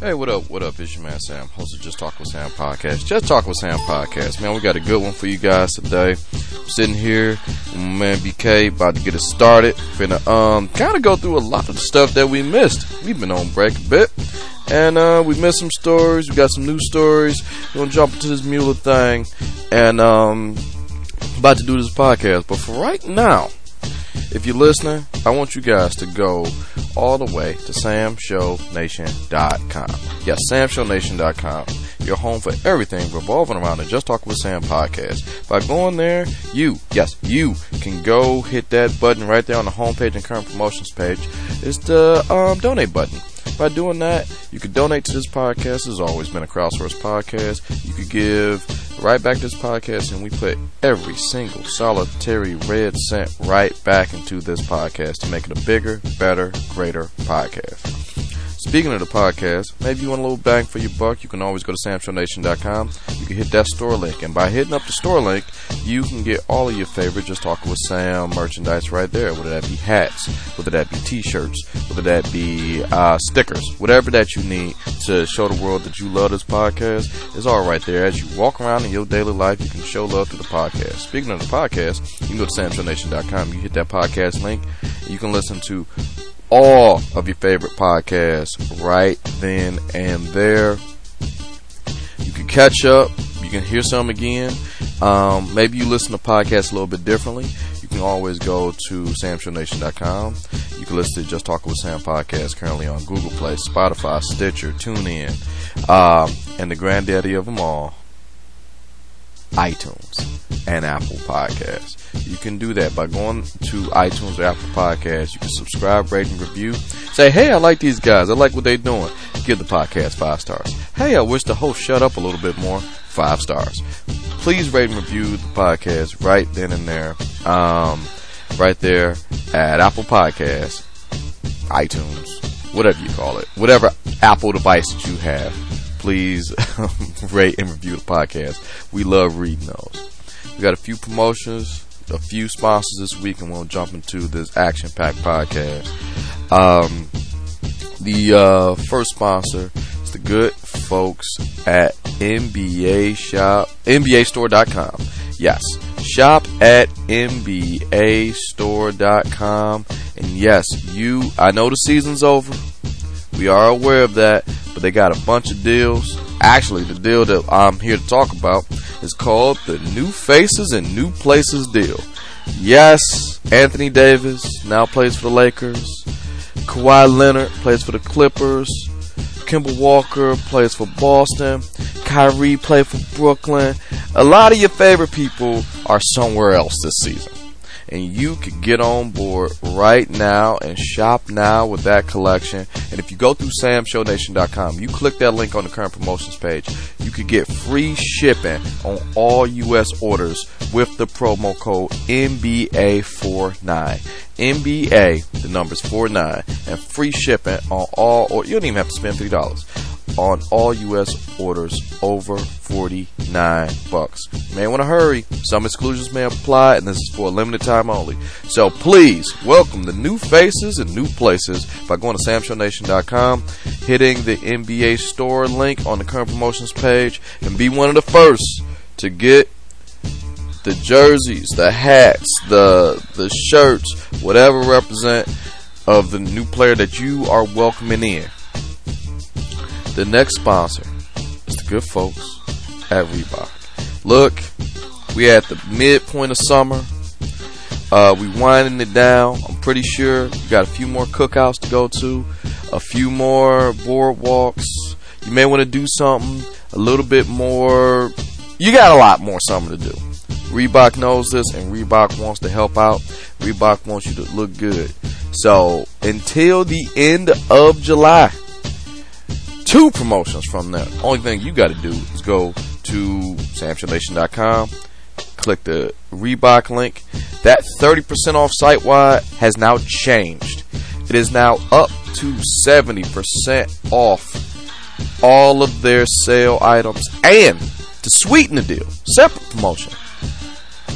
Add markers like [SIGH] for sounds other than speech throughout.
Hey, what up? What up? It's your man Sam, host of Just Talk with Sam podcast. Just Talk with Sam podcast. Man, we got a good one for you guys today. I'm sitting here man BK, about to get it started. Finna um kind of go through a lot of the stuff that we missed. We've been on break a bit, and uh, we missed some stories. We got some new stories. We're gonna jump into this Mueller thing, and um, about to do this podcast. But for right now, if you're listening, I want you guys to go all the way to samshownation.com. Yes, samshownation.com. Your home for everything revolving around the Just Talk with Sam podcast. By going there, you, yes, you can go hit that button right there on the homepage and current promotions page. It's the um, donate button. By doing that, you could donate to this podcast. Has always been a crowdsourced podcast. You could give right back to this podcast, and we put every single solitary red cent right back into this podcast to make it a bigger, better, greater podcast. Speaking of the podcast, maybe you want a little bang for your buck, you can always go to samshownation.com. You can hit that store link, and by hitting up the store link, you can get all of your favorite Just Talking with Sam merchandise right there. Whether that be hats, whether that be t-shirts, whether that be uh, stickers, whatever that you need to show the world that you love this podcast is all right there. As you walk around in your daily life, you can show love to the podcast. Speaking of the podcast, you can go to samshownation.com. You hit that podcast link. You can listen to all of your favorite podcasts right then and there. You can catch up. You can hear some again. Um, maybe you listen to podcasts a little bit differently. You can always go to samshownation.com. You can listen to Just Talking with Sam podcast currently on Google Play, Spotify, Stitcher, TuneIn, um, and the granddaddy of them all, iTunes and Apple Podcasts. You can do that by going to iTunes or Apple Podcasts. You can subscribe, rate, and review. Say, hey, I like these guys. I like what they're doing. Give the podcast five stars. Hey, I wish the host shut up a little bit more. Five stars. Please rate and review the podcast right then and there. Um, right there at Apple Podcasts, iTunes, whatever you call it, whatever Apple device that you have. Please [LAUGHS] rate and review the podcast. We love reading those. We got a few promotions, a few sponsors this week, and we'll jump into this action-packed podcast. Um, the uh, first sponsor is the good folks at NBA Shop, NBAStore.com. Yes, shop at NBAStore.com. And yes, you, I know the season's over. We are aware of that, but they got a bunch of deals. Actually, the deal that I'm here to talk about is called the New Faces and New Places deal. Yes, Anthony Davis now plays for the Lakers. Kawhi Leonard plays for the Clippers. Kemba Walker plays for Boston. Kyrie plays for Brooklyn. A lot of your favorite people are somewhere else this season. And you could get on board right now and shop now with that collection. And if you go through samshownation.com, you click that link on the current promotions page, you could get free shipping on all U.S. orders with the promo code NBA49. NBA, the number's 49, and free shipping on all, or you don't even have to spend $3 on all U.S. orders over 49 bucks. You may want to hurry. Some exclusions may apply, and this is for a limited time only. So please welcome the new faces and new places by going to samshownation.com, hitting the NBA store link on the current promotions page, and be one of the first to get the jerseys, the hats, the the shirts, whatever represent of the new player that you are welcoming in. The next sponsor is the good folks at Reebok. Look, we at the midpoint of summer. Uh, we winding it down. I'm pretty sure you got a few more cookouts to go to, a few more boardwalks. You may want to do something a little bit more. You got a lot more summer to do. Reebok knows this, and Reebok wants to help out. Reebok wants you to look good. So until the end of July, two promotions from them. Only thing you got to do is go to samshownation.com, click the Reebok link. That 30% off site wide has now changed. It is now up to 70% off all of their sale items and to sweeten the deal, separate promotion.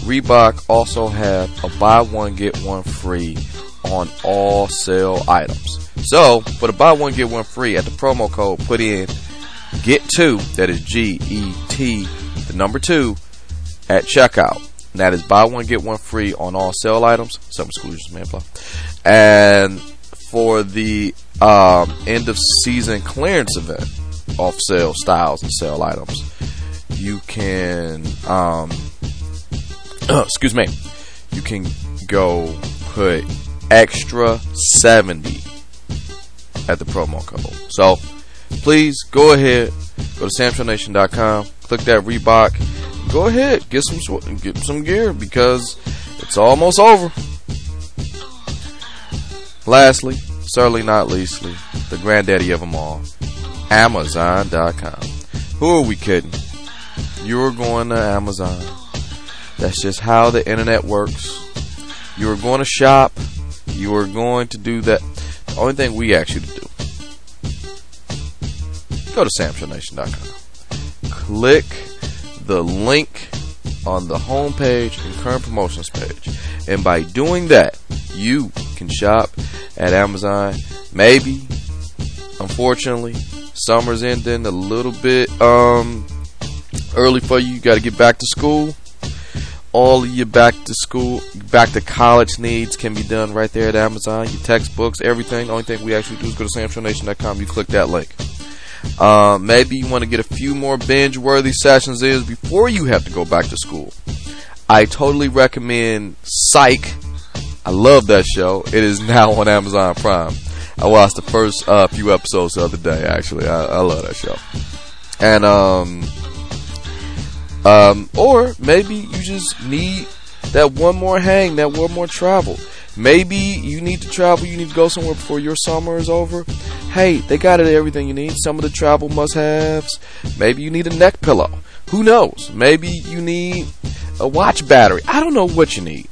Reebok also have a buy one get one free on all sale items. So, for the buy one get one free at the promo code, put in get two, that is G E T, the number two, at checkout. And that is buy one get one free on all sale items. Some exclusions may apply. And for the um, end of season clearance event, off sale styles and sale items, you can um, [CLEARS THROAT] excuse me, you can go put extra 70 at the promo code. So please go ahead, go to samshownation.com, click that Reebok, go ahead, get some get some gear because it's almost over. Lastly, certainly not leastly, the granddaddy of them all, Amazon.com. Who are we kidding? You're going to Amazon. That's just how the internet works. You are going to shop. You are going to do that. The only thing we ask you to do, go to samshownation.com. Click the link on the home page and current promotions page. And by doing that, you can shop at Amazon. Maybe, unfortunately, summer's ending a little bit um, early for you. You got to get back to school. All your back to school, back to college needs can be done right there at Amazon. Your textbooks, everything. The only thing we actually do is go to samshownation.com. You click that link. Uh, maybe you want to get a few more binge-worthy sessions in before you have to go back to school. I totally recommend Psych. I love that show. It is now on Amazon Prime. I watched the first uh, few episodes the other day. Actually, I, I love that show. And um, um, or maybe you just need that one more hang, that one more travel. Maybe you need to travel, you need to go somewhere before your summer is over. Hey, they got it everything you need. Some of the travel must-haves. Maybe you need a neck pillow. Who knows? Maybe you need a watch battery. I don't know what you need.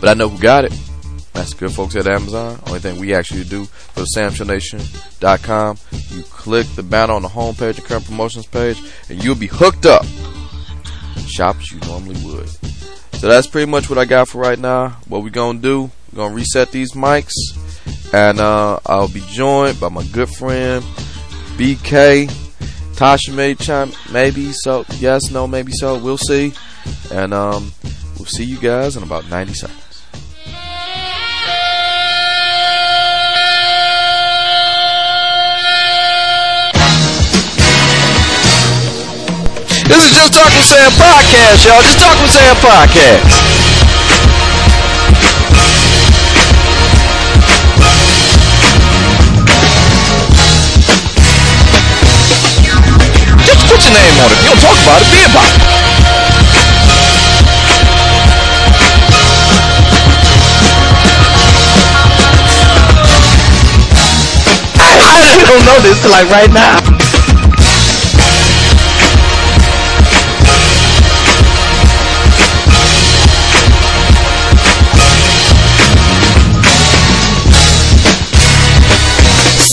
But I know who got it. That's good folks at Amazon. Only thing we actually do for SamShowNation.com, you click the banner on the homepage, the current promotions page, and you'll be hooked up. Shops you normally would. So that's pretty much what I got for right now. What we're gonna do? We're gonna reset these mics, and uh, I'll be joined by my good friend BK. Tasha may chime, maybe so. Yes, no, maybe so. We'll see, and um, we'll see you guys in about 90 seconds. This is Just Talk with Sam podcast, y'all. Just Talk with Sam podcast. Just put your name on it. You don't talk about it, be about it. I don't know this like right now.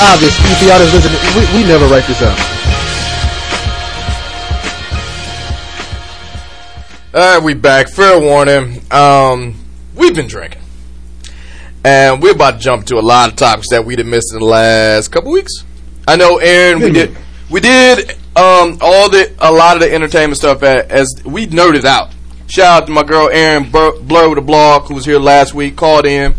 Obvious, if y'all that's listening, we, we never write this out. Alright, we back. Fair warning. Um, we've been drinking. And we're about to jump to a lot of topics that we'd have missed in the last couple weeks. I know, Aaron, we did we did um all the a lot of the entertainment stuff at, as we nerded out. Shout out to my girl Aaron Bur- Blur with the blog who was here last week, called in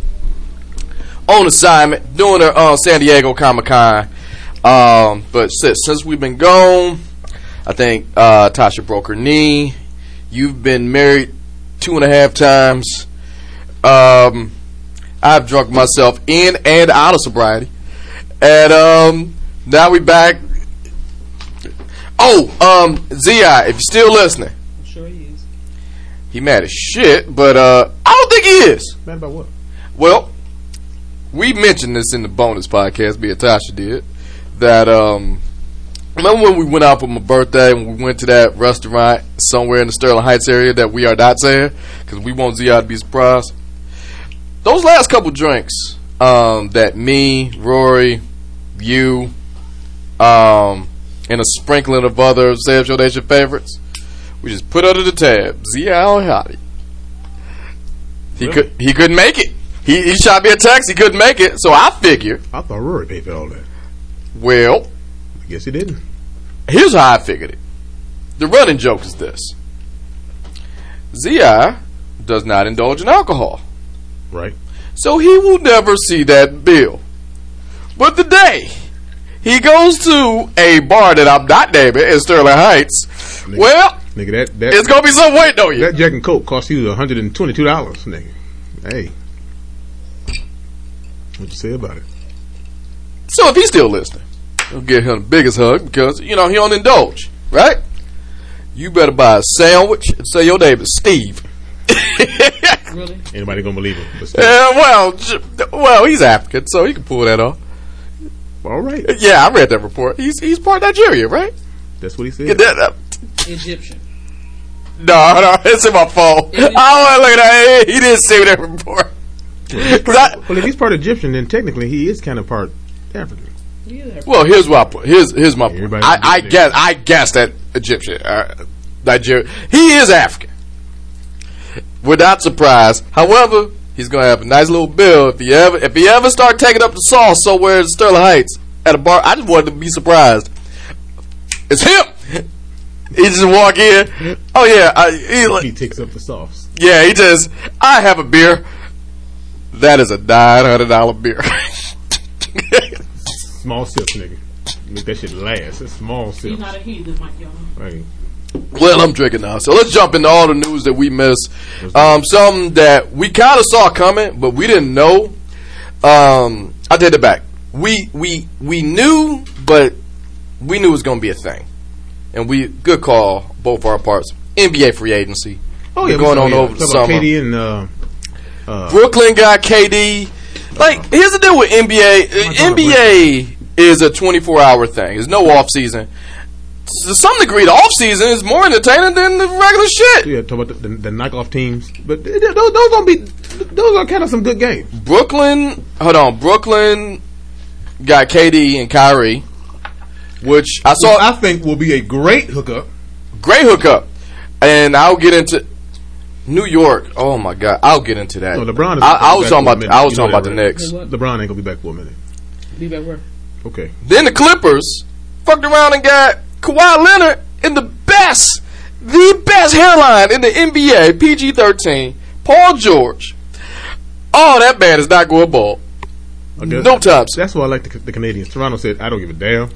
on assignment, doing her uh, San Diego Comic Con. Um, but since, since we've been gone, I think uh, Tasha broke her knee. You've been married two and a half times. Um, I've drunk myself in and out of sobriety. And um, now we back. Oh, um, Zi, if you're still listening, I'm sure he is. he mad as shit, but uh, I don't think he is. Mad about what? Well, we mentioned this in the bonus podcast, me and Tasha did, that um, remember when we went out for my birthday and we went to that restaurant somewhere in the Sterling Heights area that we are not saying because we want Zia to be surprised. Those last couple drinks um, that me, Rory, you, um, and a sprinkling of other Sam Show Nation favorites, we just put under the tab Zia Al Hadi. He could he couldn't make it. He, he shot me a text. He couldn't make it. So I figure, I thought Rory paid for all that. well, I guess he didn't. here's how I figured it. The running joke is this: Zi does not indulge in alcohol, Right? so he will never see that bill. But the day he goes to a bar that I'm not naming in Sterling Heights, well, Nigga, that that it's gonna be some waiting on you. that Jack and Coke cost you hundred and twenty two dollars, nigga. Hey. What you say about it? So if he's still listening, I'll give him the biggest hug because you know he don't indulge, right? You better buy a sandwich and say your name is Steve. [LAUGHS] Really? Anybody gonna believe him? Yeah, well, well, he's African, so he can pull that off. all right. Yeah, I read that report. He's he's part Nigeria, right? That's what he said. Get that up. Egyptian. No, no, [LAUGHS] it's in my phone. I don't want to look at that. He didn't see that report. 'Cause I- Well, if he's part Egyptian, then technically he is kind of part African. He is African. well, here's what I put. Here's here's my point. I, I guess I guess that Egyptian, uh, Nigeria. He is African. We're not surprised. However, he's gonna have a nice little bill if he ever if he ever start taking up the sauce somewhere in Sterling Heights at a bar. I just wanted to be surprised. It's him. He just walk in. Oh yeah, I, he, He takes up the sauce. yeah. He just I have a beer. That is a nine hundred dollar beer. [LAUGHS] Small sips, nigga. Make that shit last. It's small He's sips. not a heathen, Mike Young. Right. Well, I'm drinking now. So let's jump into all the news that we missed. Um, something that we kind of saw coming, but we didn't know. Um, I take it back. We we we knew, but we knew it was going to be a thing, and we good call both our parts. NBA free agency. Oh We're yeah, going on over the Talk summer. KD and uh, uh, Brooklyn got KD. Like here's the deal with NBA. NBA is a 24 hour thing. There's no off season. To some degree, the off season is more entertaining than the regular shit. yeah, talk about the, the, the knockoff teams, but th- th- those those gonna be those are kind of some good games. Brooklyn, hold on. Brooklyn got KD and Kyrie, which I saw I think will be a great hookup. great hookup, and I'll get into New York. Oh my god, I'll get into that. No, LeBron is I, I was talking about minute. I was You talking about that, the right? Knicks. Hey. LeBron ain't gonna be back for a minute. Be back where? Okay, Then the Clippers fucked around and got Kawhi Leonard in the best, the best hairline in the NBA, PG thirteen, Paul George. Oh, that man is not going bald. I guess- No tops. That's why I like the, the Canadians. Toronto said, "I don't give a damn.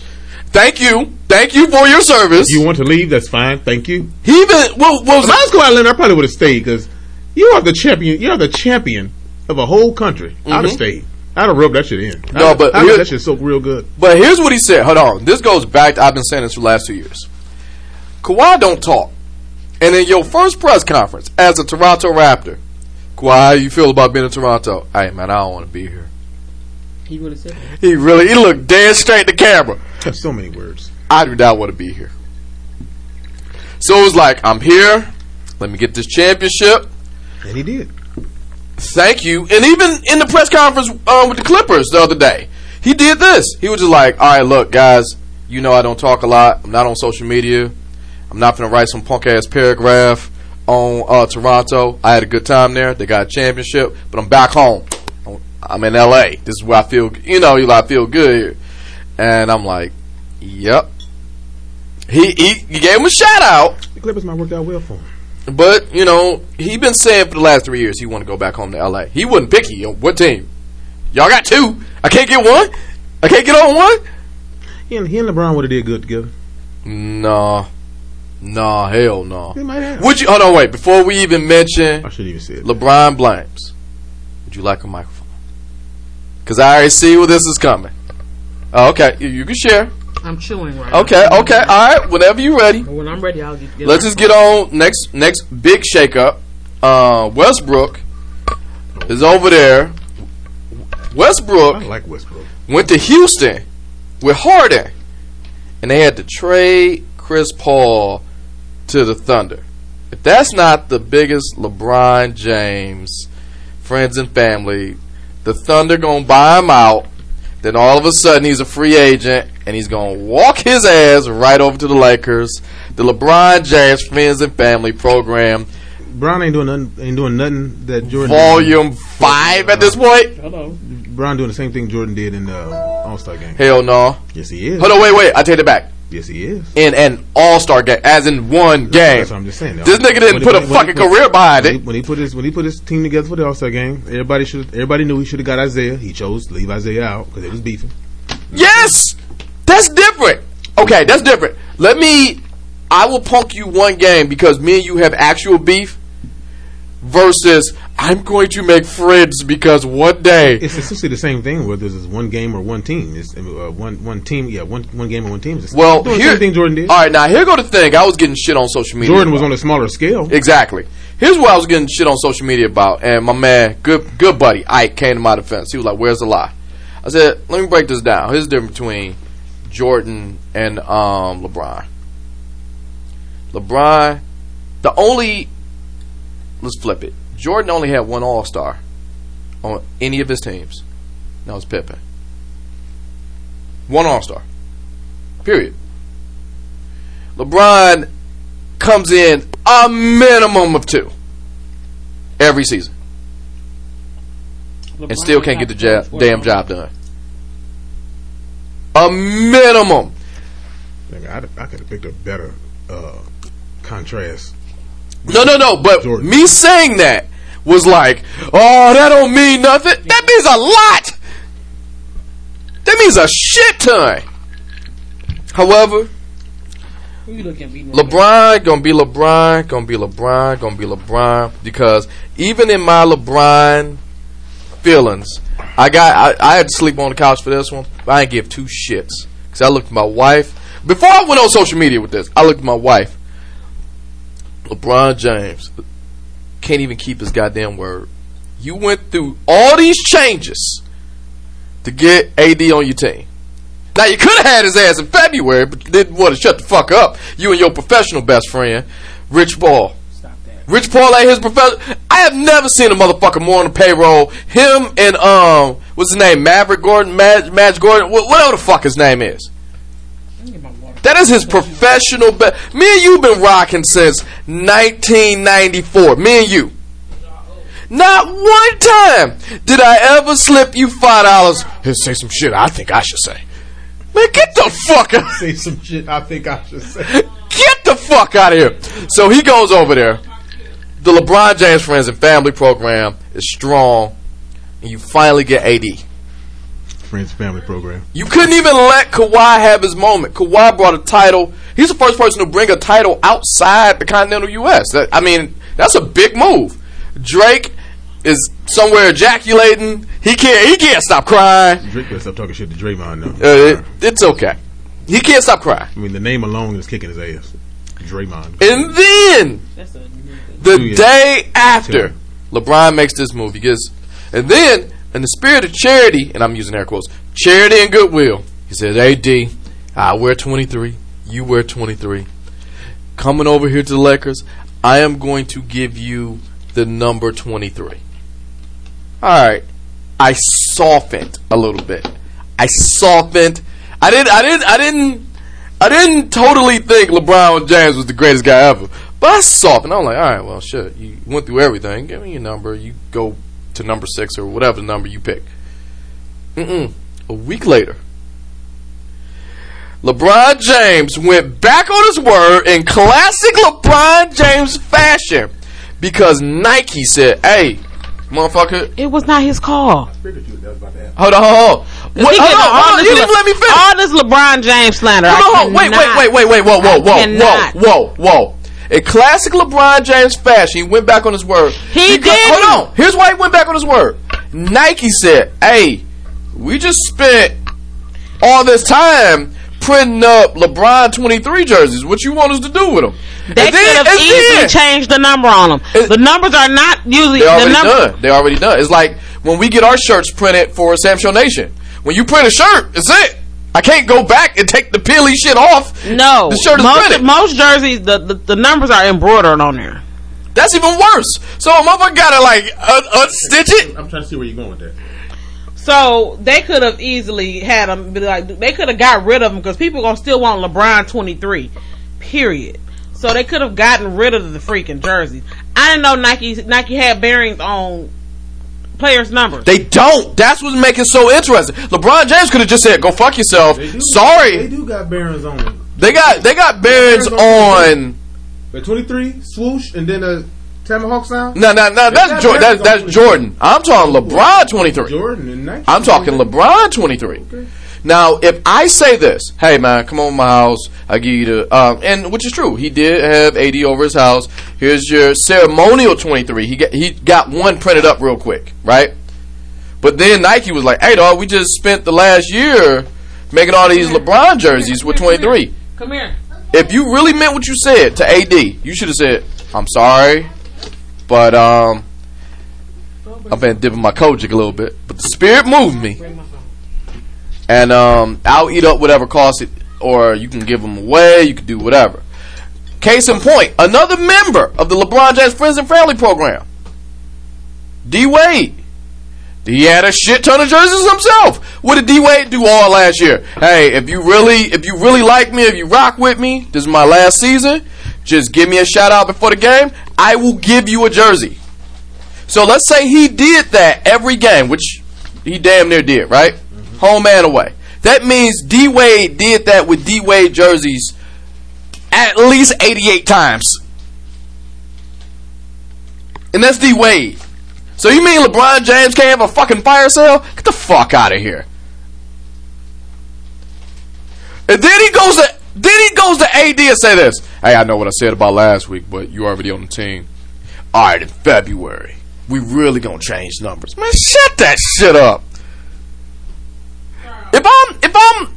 Thank you, thank you for your service. If You want to leave? That's fine. Thank you." he even well, what was If I was Kawhi Leonard, I probably would have stayed because you are the champion. You are the champion of a whole country. I'd have stayed. I'd have rubbed that shit in. Mm-hmm. No, I'd- but I'd here- let that shit soak real good. But here's what he said. Hold on. This goes back. To, I've been saying this for the last two years. Kawhi don't talk. And in your first press conference as a Toronto Raptor, Kawhi, how you feel about being in Toronto? Hey man, I don't want to be here. He would have said that. He really he looked dead straight in the camera. [LAUGHS] So many words. I do not want to be here. So it was like, I'm here. Let me get this championship. And he did. Thank you. And even in the press conference um, with the Clippers the other day, he did this. He was just like, all right, look, guys, you know I don't talk a lot. I'm not on social media. I'm not going to write some punk ass paragraph on uh, Toronto. I had a good time there. They got a championship, but I'm back home. I'm in LA. This is where I feel, you know, I feel good here. And I'm like, yep. He, he, he gave him a shout out. The Clippers might work out well for him. But you know, he been saying for the last three years he want to go back home to L.A. He wasn't picky on what team. Y'all got two. I can't get one. I can't get on one. He and, he and LeBron would have did good together. Nah, nah, hell no. Have. Would you? Hold on, wait. Before we even mention I shouldn't even say it. LeBron blames, would you like a microphone? Because I already see where this is coming. Oh, okay, you, you can share. I'm chewing right Okay, now. okay, all right. Whenever you're ready, when I'm ready, I'll get. get let's my- just get on next next big shakeup. Uh, Westbrook is over there. Westbrook I like Westbrook. went to Houston with Harden, and they had to trade Chris Paul to the Thunder. If that's not the biggest LeBron James friends and family, the Thunder gonna buy him out. Then all of a sudden he's a free agent and he's gonna walk his ass right over to the Lakers. The LeBron James friends and family program, Bron ain't doing nothing. Ain't doing nothing that Jordan. volume five at this point. Hello. Bron doing the same thing Jordan did in the All Star game. Hell no. Yes, he is. Hold on, wait, wait. I take it back. Yes, he is. in an All Star game, as in one game. That's what I'm just saying. This nigga didn't When he- put a fucking put- career behind when he, it. when he put his when he put his team together for the All Star game, everybody should everybody knew he should have got Isiah. He chose to leave Isiah out because they was beefing. Yes, that's different. Okay, that's different. Let me. I will punk you one game because me and you have actual beef. Versus, I'm going to make friends because one day. It's essentially the same thing whether it's one game or one team. It's uh, one one team. Yeah, one one game or one team. It's Well, doing the here. same thing Jordan did. All right, now here go the thing. I was getting shit on social media. Jordan was about. on a smaller scale. Exactly. Here's what I was getting shit on social media about, and my man, good good buddy Ike, came to my defense. He was like, "Where's the lie?" I said, "Let me break this down. Here's the difference between Jordan and um, LeBron. LeBron, the only let's flip it. Jordan only had one All Star on any of his teams. That was Pippen. One All Star. Period. LeBron comes in a minimum of two every season and still can't get the job, damn job done. A minimum. I, I could have picked a better uh, contrast. No, no, no. But Jordan. me saying that was like, oh, that don't mean nothing. That means a lot. That means a shit ton. However, Who you looking at me? LeBron gonna be LeBron, gonna be LeBron, gonna be LeBron. Because even in my LeBron feelings, I got I, I had to sleep on the couch for this one, but I didn't give two shits. Cause I looked at my wife before I went on social media with this. I looked at my wife. LeBron James can't even keep his goddamn word. You went through all these changes to get AD on your team. Now you could have had his ass in February, but you didn't want to shut the fuck up. You and your professional best friend, Rich Paul. Stop that. Rich Paul ain't his professional. I have never seen a motherfucker more on the payroll. Him and um, what's his name? Maverick Gordon, Madge, Madge Gordon, wh- whatever the fuck his name is. Let me get my water. That is his professional best. Me and you been rocking since 1994. Me and you. Not one time did I ever slip you five dollars. Here, say some shit. I think I should say. Man, get the fuck out. Say some shit. I think I should say. [LAUGHS] Get the fuck out of here. So he goes over there. The LeBron James Friends and Family Program is strong, and you finally get AD. Friends Family Program. You couldn't even let Kawhi have his moment. Kawhi brought a title. He's the first person to bring a title outside the continental U.S. That, I mean, that's a big move. Drake is somewhere ejaculating. He can't. He can't stop crying. Drake better stop talking shit to Draymond now. Uh, it, it's okay. He can't stop crying. I mean, the name alone is kicking his ass. Draymond. And then That's a. the Two years. day after LeBron makes this move, he gets, and then in the spirit of charity, and I'm using air quotes, charity and goodwill, he says, "AD, I wear 23, you wear 23. Coming over here to the Lakers, I am going to give you the number 23." All right, I softened a little bit. I softened. I didn't. I didn't. I didn't. I didn't totally think LeBron James was the greatest guy ever, but I softened. I'm like, all right, well, shit. You went through everything. Give me your number. You go to number six or whatever number you pick. Mm-mm. A week later, LeBron James went back on his word in classic LeBron James fashion because Nike said, "Hey, motherfucker, It was not his call. hold on, hold on, What- He hold on, hold on. You didn't let me finish." All this LeBron James slander. I Hold on, wait, wait, wait, wait, wait, whoa, whoa, I whoa, whoa, whoa, whoa. In classic LeBron James fashion, he went back on his word. He Because- didn't. Hold on. Here's why he went back on his word. Nike said, "Hey, we just spent all this time printing up LeBron 23 jerseys. What you want us to do with them? They And could have easily changed the number on them. The numbers are not usually They the already number. done. They already done. It's like when we get our shirts printed for Sam Show Nation. When you print a shirt, it's it. I can't go back and take the peely shit off. No, The shirt is most printed. most jerseys the, the the numbers are embroidered on there. That's even worse. So a motherfucker gotta like un- unstitch it. I'm trying to see where you're going with that. So they could have easily had them. Be like they could have got rid of them because people gonna still want LeBron twenty three. Period. So they could have gotten rid of the freaking jerseys. I didn't know Nike Nike had bearings on players' numbers. They don't. That's what's making it so interesting. LeBron James could have just said, "Go fuck yourself." They Sorry, They do got Barons on it. they got they got bearings on. The 23 swoosh and then a Tomahawk sound. No, no, no. That's Jordan. That's, that's Jordan. I'm talking LeBron twenty three. Jordan and Nike. I'm talking LeBron 23. Now, if I say this, hey man, come on my house, I give you the, um, and which is true, he did have AD over his house. Here's your ceremonial 23. He got he got one printed up real quick, right? But then Nike was like, hey dog, we just spent the last year making all these LeBron jerseys with 23. Come here. If you really meant what you said to AD, you should have said, I'm sorry, but um, I've been dipping my Kojic a little bit, but the spirit moved me and um, I'll eat up whatever costs it, or you can give them away. You can do whatever. Case in point, another member of the LeBron James Friends and Family Program, D Wade. He had a shit ton of jerseys himself. What did D Wade do all last year? Hey, if you really, if you really like me, if you rock with me, this is my last season. Just give me a shout out before the game. I will give you a jersey. So let's say he did that every game, which he damn near did, right? Home and away. That means D Wade did that with D Wade jerseys at least 88 times. And that's D Wade. So you mean LeBron James can't have a fucking fire sale? Get the fuck out of here. And then he goes to then he goes to AD and say this. Hey, I know what I said about last week, but you already on the team. All right, in February, we really gonna change numbers. Man, shut that shit up. If I'm if I'm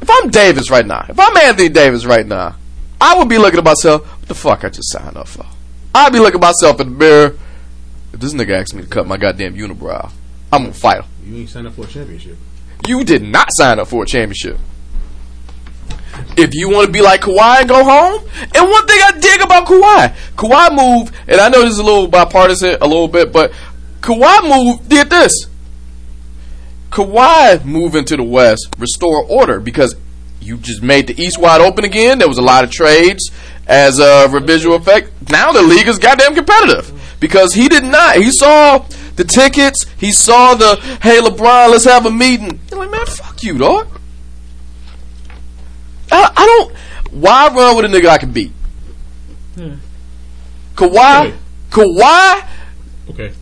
if I'm Davis right now, if I'm Anthony Davis right now, I would be looking at myself. What the fuck I just signed up for? I'd be looking at myself in the mirror. If this nigga asked me to cut my goddamn unibrow, I'm gonna fight him. You ain't signed up for a championship. You did not sign up for a championship. If you want to be like Kawhi and go home, and one thing I dig about Kawhi, Kawhi moved, and I know this is a little bipartisan, a little bit, but Kawhi moved, did this. Kawhi moved into the West, restore order because you just made the East wide open again. There was a lot of trades as a visual effect. Now the league is goddamn competitive because he did not. He saw the tickets. He saw the hey LeBron, let's have a meeting. You're like, man, fuck you, dog. I, I don't. Why run with a nigga I can beat? Hmm. Kawhi, Okay. Kawhi, Okay.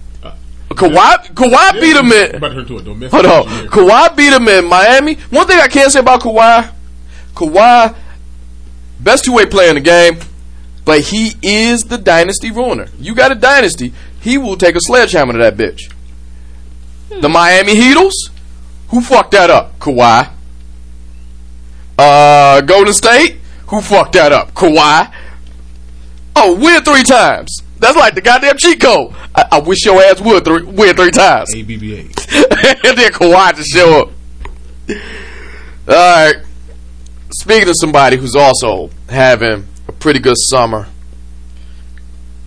Kawhi, Kawhi beat him in. About to a domestic. Hold on. Kawhi beat him in Miami. One thing I can say about Kawhi, Kawhi, best two way player in the game, but he is the dynasty ruiner. You got a dynasty, he will take a sledgehammer to that bitch. The Miami Heatles, who fucked that up? Kawhi. Uh, Golden State, who fucked that up? Kawhi. Oh, win three times. That's like the goddamn cheat code. I, I wish your ass would three, win three times ABBA. [LAUGHS] and then Kawhi to show up. All right. Speaking of somebody who's also having a pretty good summer,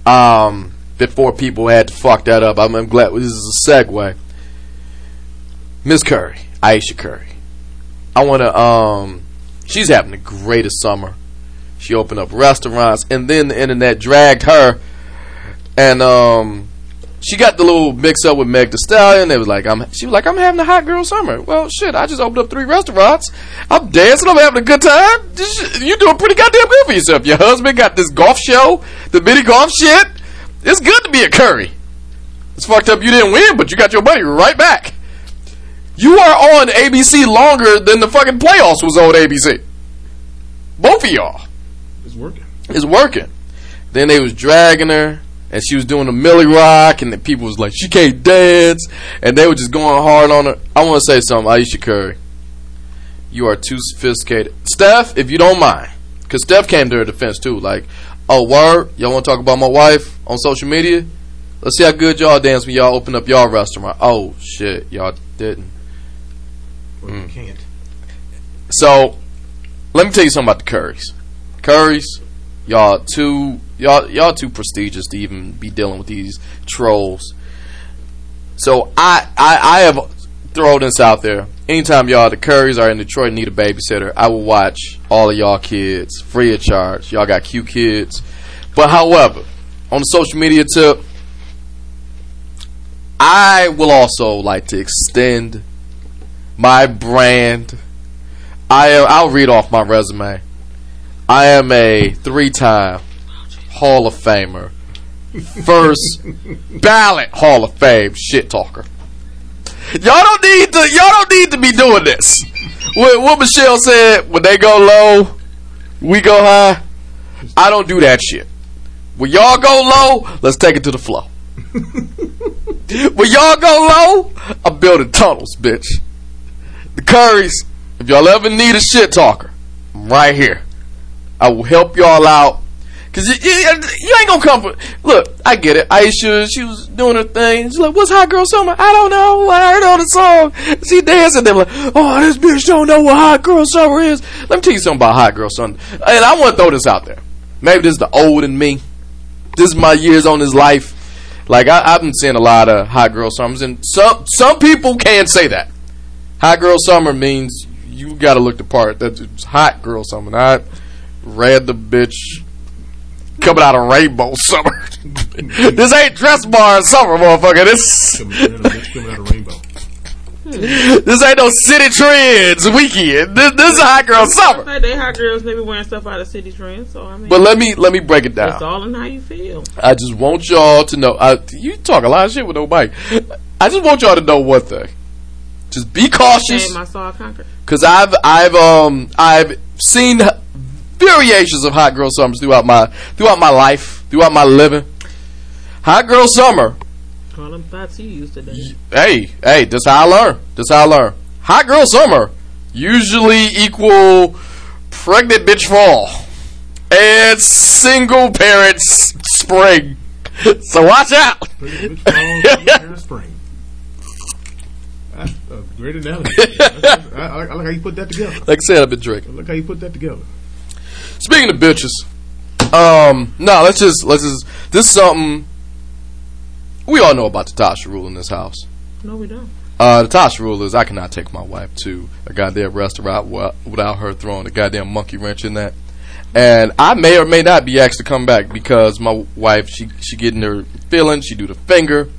um, before people had to fuck that up, I'm, I'm glad this is a segue. Miss Curry, Aisha Curry. I want to. Um, she's having the greatest summer. She opened up restaurants, and then the internet dragged her, and um, she got the little mix up with Meg Thee Stallion. It was like, I'm. She was like, I'm having a hot girl summer. Well, shit, I just opened up three restaurants. I'm dancing. I'm having a good time. This- You doing pretty goddamn good for yourself. Your husband got this golf show, the mini golf shit. It's good to be a Curry. It's fucked up you didn't win, but you got your money right back. You are on ABC longer than the fucking playoffs was on ABC. Both of y'all It's working. It's working. Then they was dragging her, and she was doing the Milly Rock, and the people was like, she can't dance, and they were just going hard on her. I want to say something, Aisha Curry. You are too sophisticated. Steph, if you don't mind, because Steph came to her defense too. Like, oh, word, y'all want to talk about my wife on social media? Let's see how good y'all dance when y'all open up y'all restaurant. Oh shit, y'all didn't. Well, you mm. can't. So, let me tell you something about the Currys. Currys, y'all too y'all y'all too prestigious to even be dealing with these trolls. So I I, I have thrown this out there. Anytime y'all the Currys are in Detroit and need a babysitter, I will watch all of y'all kids free of charge. Y'all got cute kids. But however, on the social media tip, I will also like to extend my brand. I am, I'll read off my resume. I am a three-time Hall of Famer, first ballot Hall of Fame shit talker. Y'all don't need to. Y'all don't need to be doing this. What, what Michelle said: when they go low, we go high. I don't do that shit. When y'all go low, let's take it to the flow. [LAUGHS] when y'all go low, I'm building tunnels, bitch. The Currys, if y'all ever need a shit talker, I'm right here. I will help y'all out. Cause you, you, you ain't gonna come for. Look, I get it. Aisha, she was doing her thing. She's like, "What's Hot Girl Summer?" I don't know. I heard on the song. She dancing. They're like, "Oh, this bitch don't know what Hot Girl Summer is." Let me tell you something about Hot Girl Summer. And I want to throw this out there. Maybe this is the old in me. This is my years on this life. Like I, I've been seeing a lot of Hot Girl Summers, and some some people can't say that. Hot Girl Summer means you got to look the part. That's Hot Girl Summer, I red the bitch coming out of rainbow summer. [LAUGHS] this ain't dress bar summer, motherfucker. This Coming out of, coming out of rainbow. this ain't no Citi Trends weekend. This, this is hot girl summer. Like they hot girls, they be wearing stuff out of Citi Trends. So I mean, But let me let me break it down. it's all in how you feel. I just want y'all to know. I, you talk a lot of shit with no mic. I just want y'all to know one thing. Just be cautious. I saw a conquer. because I've I've um I've seen variations of hot girl summers throughout my throughout my life, throughout my living. Hot girl summer. All them thoughts you used today. Hey, hey, that's how I learn. That's how I learn. Hot girl summer usually equal pregnant bitch fall and single parents spring. [LAUGHS] So watch out. Pretty bitch falls in the spring. That's a great analogy. I, I, like- I like how you put that together. Like I said, I've been drinking. I like how you put that together. Speaking of bitches, um, no, let's just let's just this is something we all know about the Tasha rule in this house. No, we don't. Uh, the Tasha rule is I cannot take my wife to a goddamn restaurant wi- without her throwing a goddamn monkey wrench in that. And I may or may not be asked to come back because my wife she she getting her feelings. She do the finger.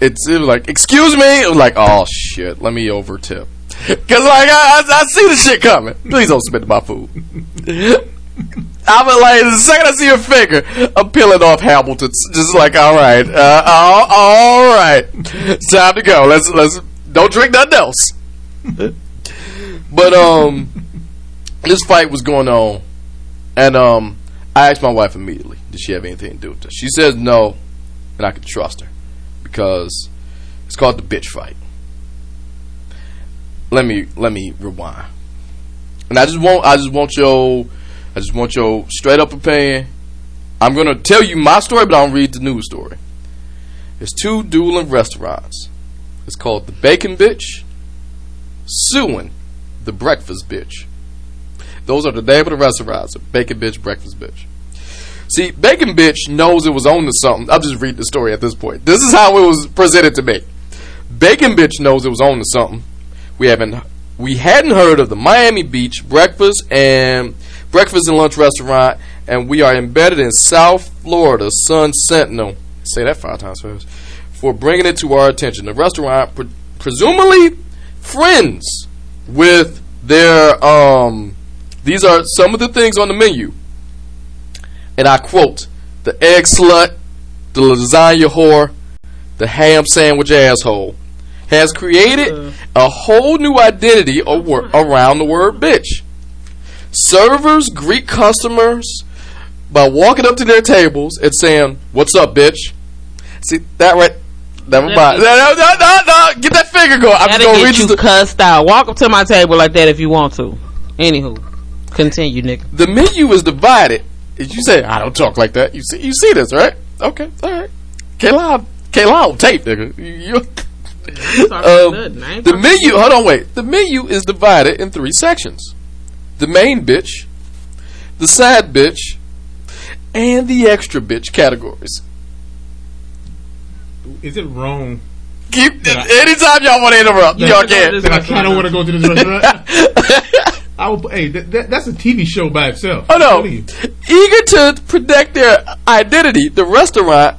It's it was like excuse me. It was like oh shit. Let me over tip. Cause like I, I, I see the shit coming. Please don't spit my food. [LAUGHS] [LAUGHS] I was like the second I see her finger, I'm peeling off Hamilton. Just like all right, uh, all, all right, time to go. Let's let's don't drink nothing else. but um, this fight was going on, and um, I asked my wife immediately, did she have anything to do with this? She says no, and I can trust her because it's called the bitch fight. Let me let me rewind, and I just want I just want your I just want your straight up opinion. I'm gonna tell you my story, but I don't read the news story. There's two dueling restaurants. It's called the Bacon Bitch suing the Breakfast Bitch. Those are the name of the restaurants. Bacon Bitch, Breakfast Bitch. See, Bacon Bitch knows it was on to something. I'll just read the story at this point. This is how it was presented to me. Bacon Bitch knows it was on to something. We haven't we hadn't heard of the Miami Beach breakfast and breakfast and lunch restaurant, and we are embedded in South Florida Sun Sentinel. Say that five times fast. For bringing it to our attention, the restaurant pre- presumably friends with their um. These are some of the things on the menu, and I quote: the egg slut, the lasagna whore, the ham sandwich asshole has created a whole new identity or wor- around the word bitch. Servers greet customers by walking up to their tables and saying, "What's up, bitch?" See that right? Never mind. No, no, no, no, no. Get that finger going. I'm gonna read get you the, cussed out. Walk up to my table like that if you want to. Anywho, continue, nigga. the menu is divided. You say, I don't talk like that. You see, you see this, right? Okay, all right. On tape, nigga. [LAUGHS] You, um, the menu. Hold on, wait. The menu is divided in three sections: the main bitch, the side bitch, and the extra bitch categories. Is it wrong Keep anytime y'all want to interrupt, y'all can. I kind of want to go to this restaurant? [LAUGHS] I will, hey, that, that, that's a TV show by itself. Oh no! What are you- Eager to protect their identity, the restaurant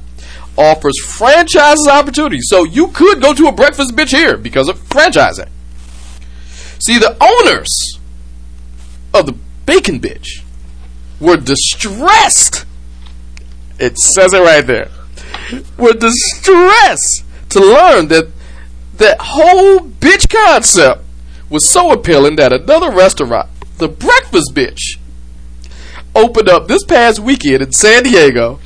offers franchises opportunities. So you could go to a breakfast bitch here because of franchising. See, the owners of the bacon bitch were distressed. It says it right there. Were distressed to learn that that whole bitch concept was so appealing that another restaurant, the Breakfast Bitch, opened up this past weekend in San Diego.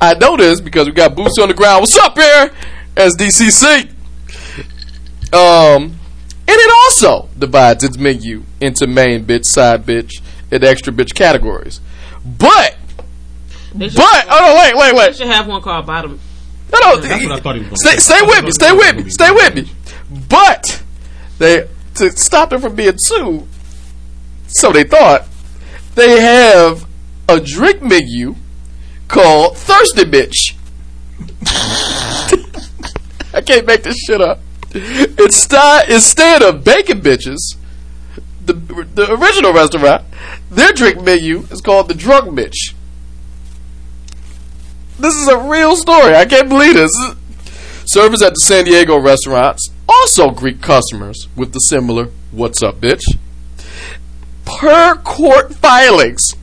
I know this because we got boots on the ground. What's up here? SDCC. Um, and it also divides its menu into main bitch, side bitch, and extra bitch categories. But, but, oh no, wait, wait, wait. They wait. should have one called bottom. No, no. That's what I thought he was Stay, stay with me. Stay with me. Stay with me. But they to stop them from being sued. So they thought they have a drink menu called Thirsty Bitch. [LAUGHS] I can't make this shit up. Instead, instead of bacon bitches, the the original restaurant, their drink menu is called the Drunk Bitch. This is a real story. I can't believe this. Servers at the San Diego restaurants also greet customers with the similar "What's up, bitch?" Per court filings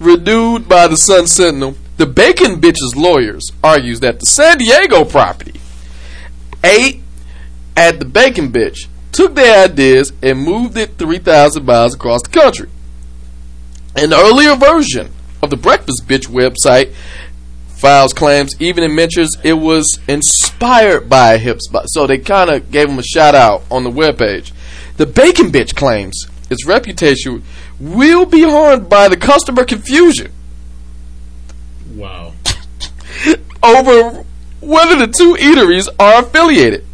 renewed by the Sun Sentinel, the Bacon Bitches lawyers argues that the San Diego property ate at the Bacon Bitch took their ideas and moved it 3,000 miles across the country. An earlier version of the Breakfast Bitch website files claims even it mentions it was inspired by a hip spot. So they kind of gave him a shout out on the webpage. The Bacon Bitch claims its reputation will be harmed by the customer confusion Wow. [LAUGHS] over whether the two eateries are affiliated.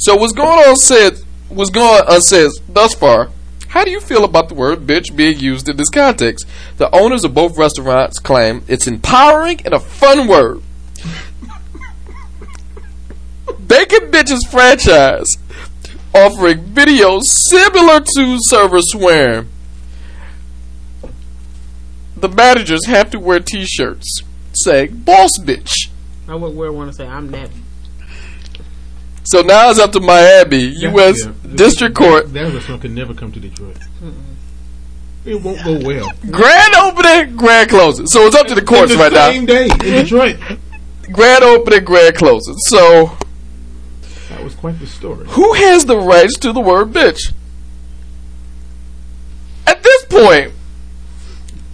So what's going on said what's going on uh, says thus far. How do you feel about the word bitch being used in this context? The owners of both restaurants claim it's empowering and a fun word. Bacon Bitches franchise offering videos similar to server swearing. The managers have to wear t-shirts saying boss bitch. I would wear one to say I'm that. So now it's up to Miami, U.S. Yeah. District Court. That restaurant could never come to Detroit. It won't go well. Grand opening, grand closing. So it's up to the courts In the right now. same day in mm-hmm. Detroit. Grand opening, grand closing. So That was quite the story. who has the rights to the word bitch? At this point,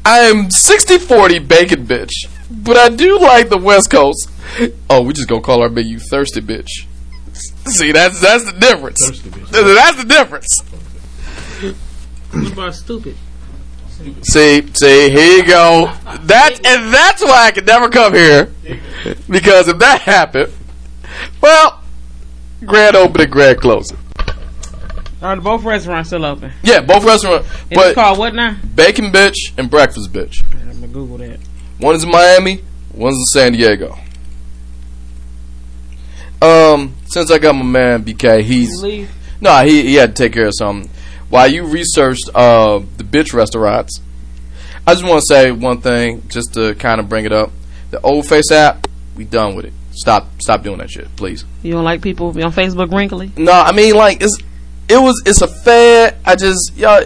I am 60-40 bacon bitch, but I do like the West Coast. Oh, we just gonna call our menu thirsty bitch. [LAUGHS] See, that's that's the difference. Thirsty bitch. That's the difference. What about stupid? See, see, here you go. That and that's why I could never come here because if that happened, well, grand opening, grand closing. Are both restaurants still open? Yeah, both restaurants, And it's but called what now? Bacon Bitch and Breakfast Bitch. I'm gonna Google that. One is in Miami, one's in San Diego. Um, since I got my man BK, he's no, he he had to take care of something. While you researched uh the bitch restaurants, I just want to say one thing, just to kind of bring it up. The Old Face app, we done with it. Stop, stop doing that shit, please. You don't like people on Facebook wrinkly? No, I mean like it's it was it's a fad. I just y'all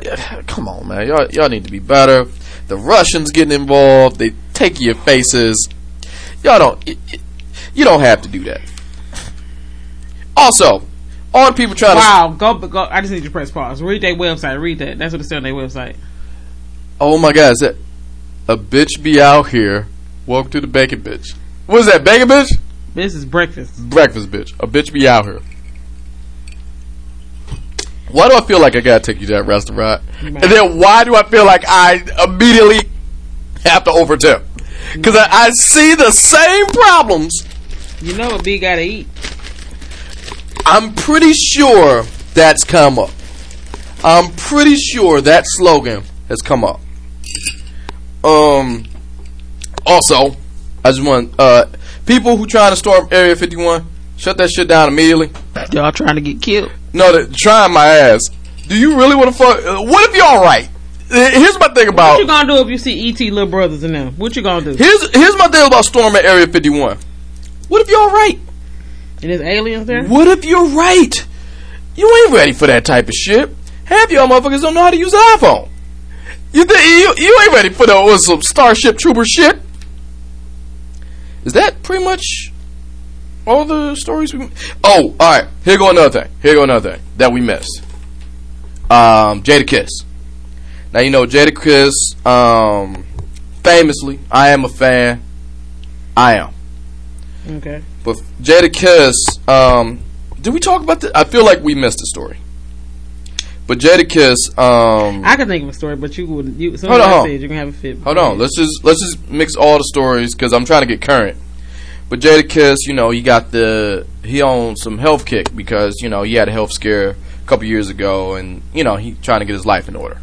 come on man, y'all y'all need to be better. The Russians getting involved. They take your faces. Y'all don't y- y- you don't have to do that. Also, all the people trying to Wow, go go. I just need to press pause. Read their website. Read that. That's what it said on their website. oh my god, is that a bitch be out here? Welcome to the bacon bitch. What is that, bacon bitch? Bitch This is breakfast. breakfast bitch. A bitch be out here. Why do I feel like I gotta take you to that restaurant? And then why do I feel like I immediately have to overtip? Because I, I see the same problems. You know what B gotta eat. I'm pretty sure that's come up. I'm pretty sure that slogan has come up. Um. Also, I just want uh people who trying to storm Area 51, shut that shit down immediately. Y'all trying to get killed. No, they're trying my ass. Do you really want to fuck? Uh, what if y'all right? Uh, Here's my thing about What you gonna do if you see ET little brothers in them? What you gonna do? Here's here's my thing about storming Area 51. What if y'all right? And there's aliens there? What if you're right? You ain't ready for that type of shit. Half y'all motherfuckers don't know how to use an iPhone. You think you, you ain't ready for the what, some Starship Trooper shit? Is that pretty much all the stories we? Oh, all right. Here go another thing. Here go another thing that we missed. Um, Jadakiss. Now you know Jadakiss. Um, famously, I am a fan. I am. Okay. But Jadakiss, um, did we talk about this? I feel like we missed a story. But Jadakiss, um, I can think of a story, but you would. You, Hold on, I hold on. said you can have a fit. hold on, let's just let's just mix all the stories because I'm trying to get current. But Jadakiss, you know, he got the he owned some health kick because you know he had a health scare a couple years ago, and you know he trying to get his life in order.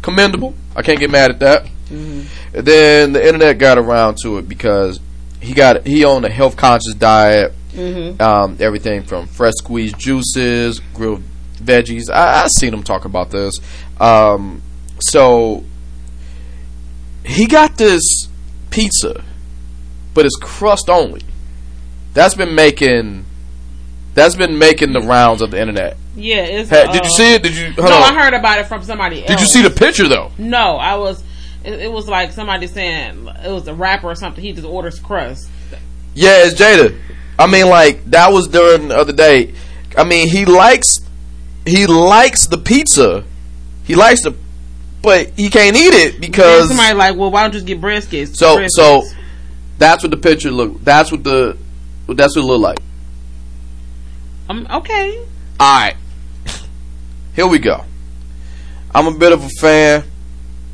Commendable. I can't get mad at that. And then the internet got around to it because he got he owned a health conscious diet, um, everything from fresh squeezed juices, grilled veggies. I, I seen him talk about this. Um, so he got this pizza, but it's crust only. That's been making that's been making the rounds of the internet. Yeah, it's. Hey, uh, did you see it? Did you? No, on. I heard about it from somebody else. Did you see the picture though? No, I was. It, it was like somebody saying it was a rapper or something. He just orders crust. Yeah, it's Jada. I mean, like that was during the other day. I mean, he likes he likes the pizza. He likes the, but he can't eat it because somebody like, well, why don't you just get cakes? so breast so. That's what the picture look. That's what the that's what it look like. Um, okay. All right, [LAUGHS] here we go. I'm a bit of a fan.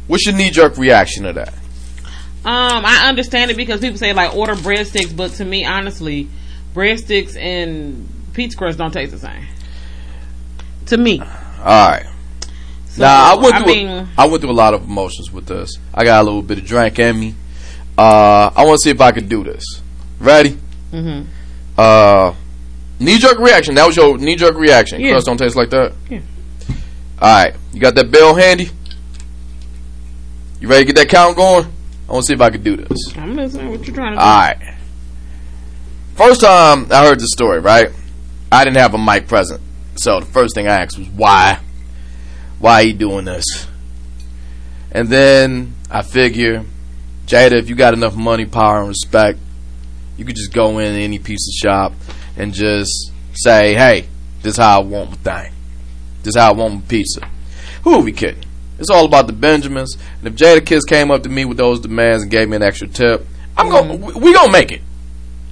What's your knee jerk reaction to that? Um, I understand it because people say like order breadsticks, but to me, honestly, breadsticks and pizza crust don't taste the same. To me, All right. so, Now I went I through mean, I went through a lot of emotions with this. I got a little bit of drink in me. Uh, I want to see if I can do this. Ready? Mhm. Uh, knee jerk reaction. That was your knee jerk reaction. Yeah. Crust don't taste like that. Yeah. All right, you got that bell handy? You ready to get that count going? I want to see if I can do this. I'm listening. What you trying to do? All right. First time I heard the story, right? I didn't have a mic present, so the first thing I asked was why. Why are you doing this? And then I figure, Jada, if you got enough money, power, and respect, you could just go in any pizza shop and just say, "Hey, this is how I want my thing. This is how I want my pizza." Who are we kidding? It's all about the Benjamins. And if Jadakiss came up to me with those demands and gave me an extra tip, I'm going. to mm-hmm. We gonna make it.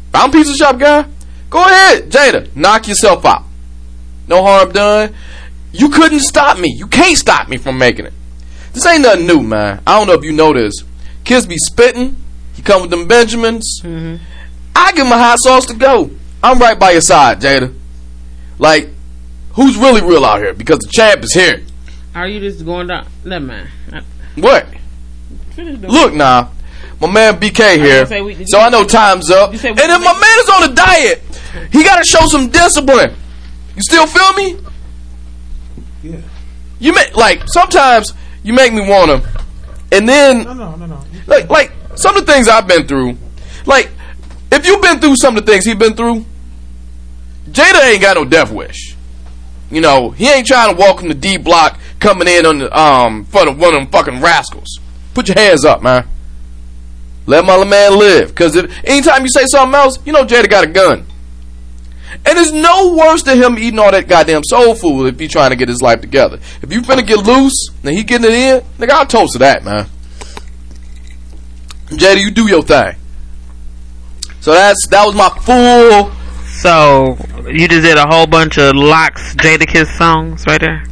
If I'm a pizza shop guy. Go ahead, Jada. Knock yourself out. No harm done. You couldn't stop me. You can't stop me from making it. This ain't nothing new, man. I don't know if you know this. Kids be spitting. He come with them Benjamins. Mm-hmm. I give him a hot sauce to go. I'm right by your side, Jada. Like, who's really real out here? Because the champ is here. Are you just going down? Never mind. What? Look now, my man BK here. say we- so I know time's up. you And if my man is on a diet, he got to show some discipline. You still feel me? Yeah. You make like sometimes you make me wanna, and then No, no, no, no. like like some of the things I've been through. Like if you've been through some of the things he's been through, Jada ain't got no death wish. You know he ain't trying to walk in the D block coming in on the um front of one of them fucking rascals. Put your hands up, man. Let my man live. Cause if anytime you say something else, you know Jada got a gun. And it's no worse than him eating all that goddamn soul food if he's trying to get his life together. If you finna get loose and he getting it in, nigga, I'll toast to that, man. Jada, you do your thing. So that's that was my full. So you just did a whole bunch of LOX Jada Kiss songs right there.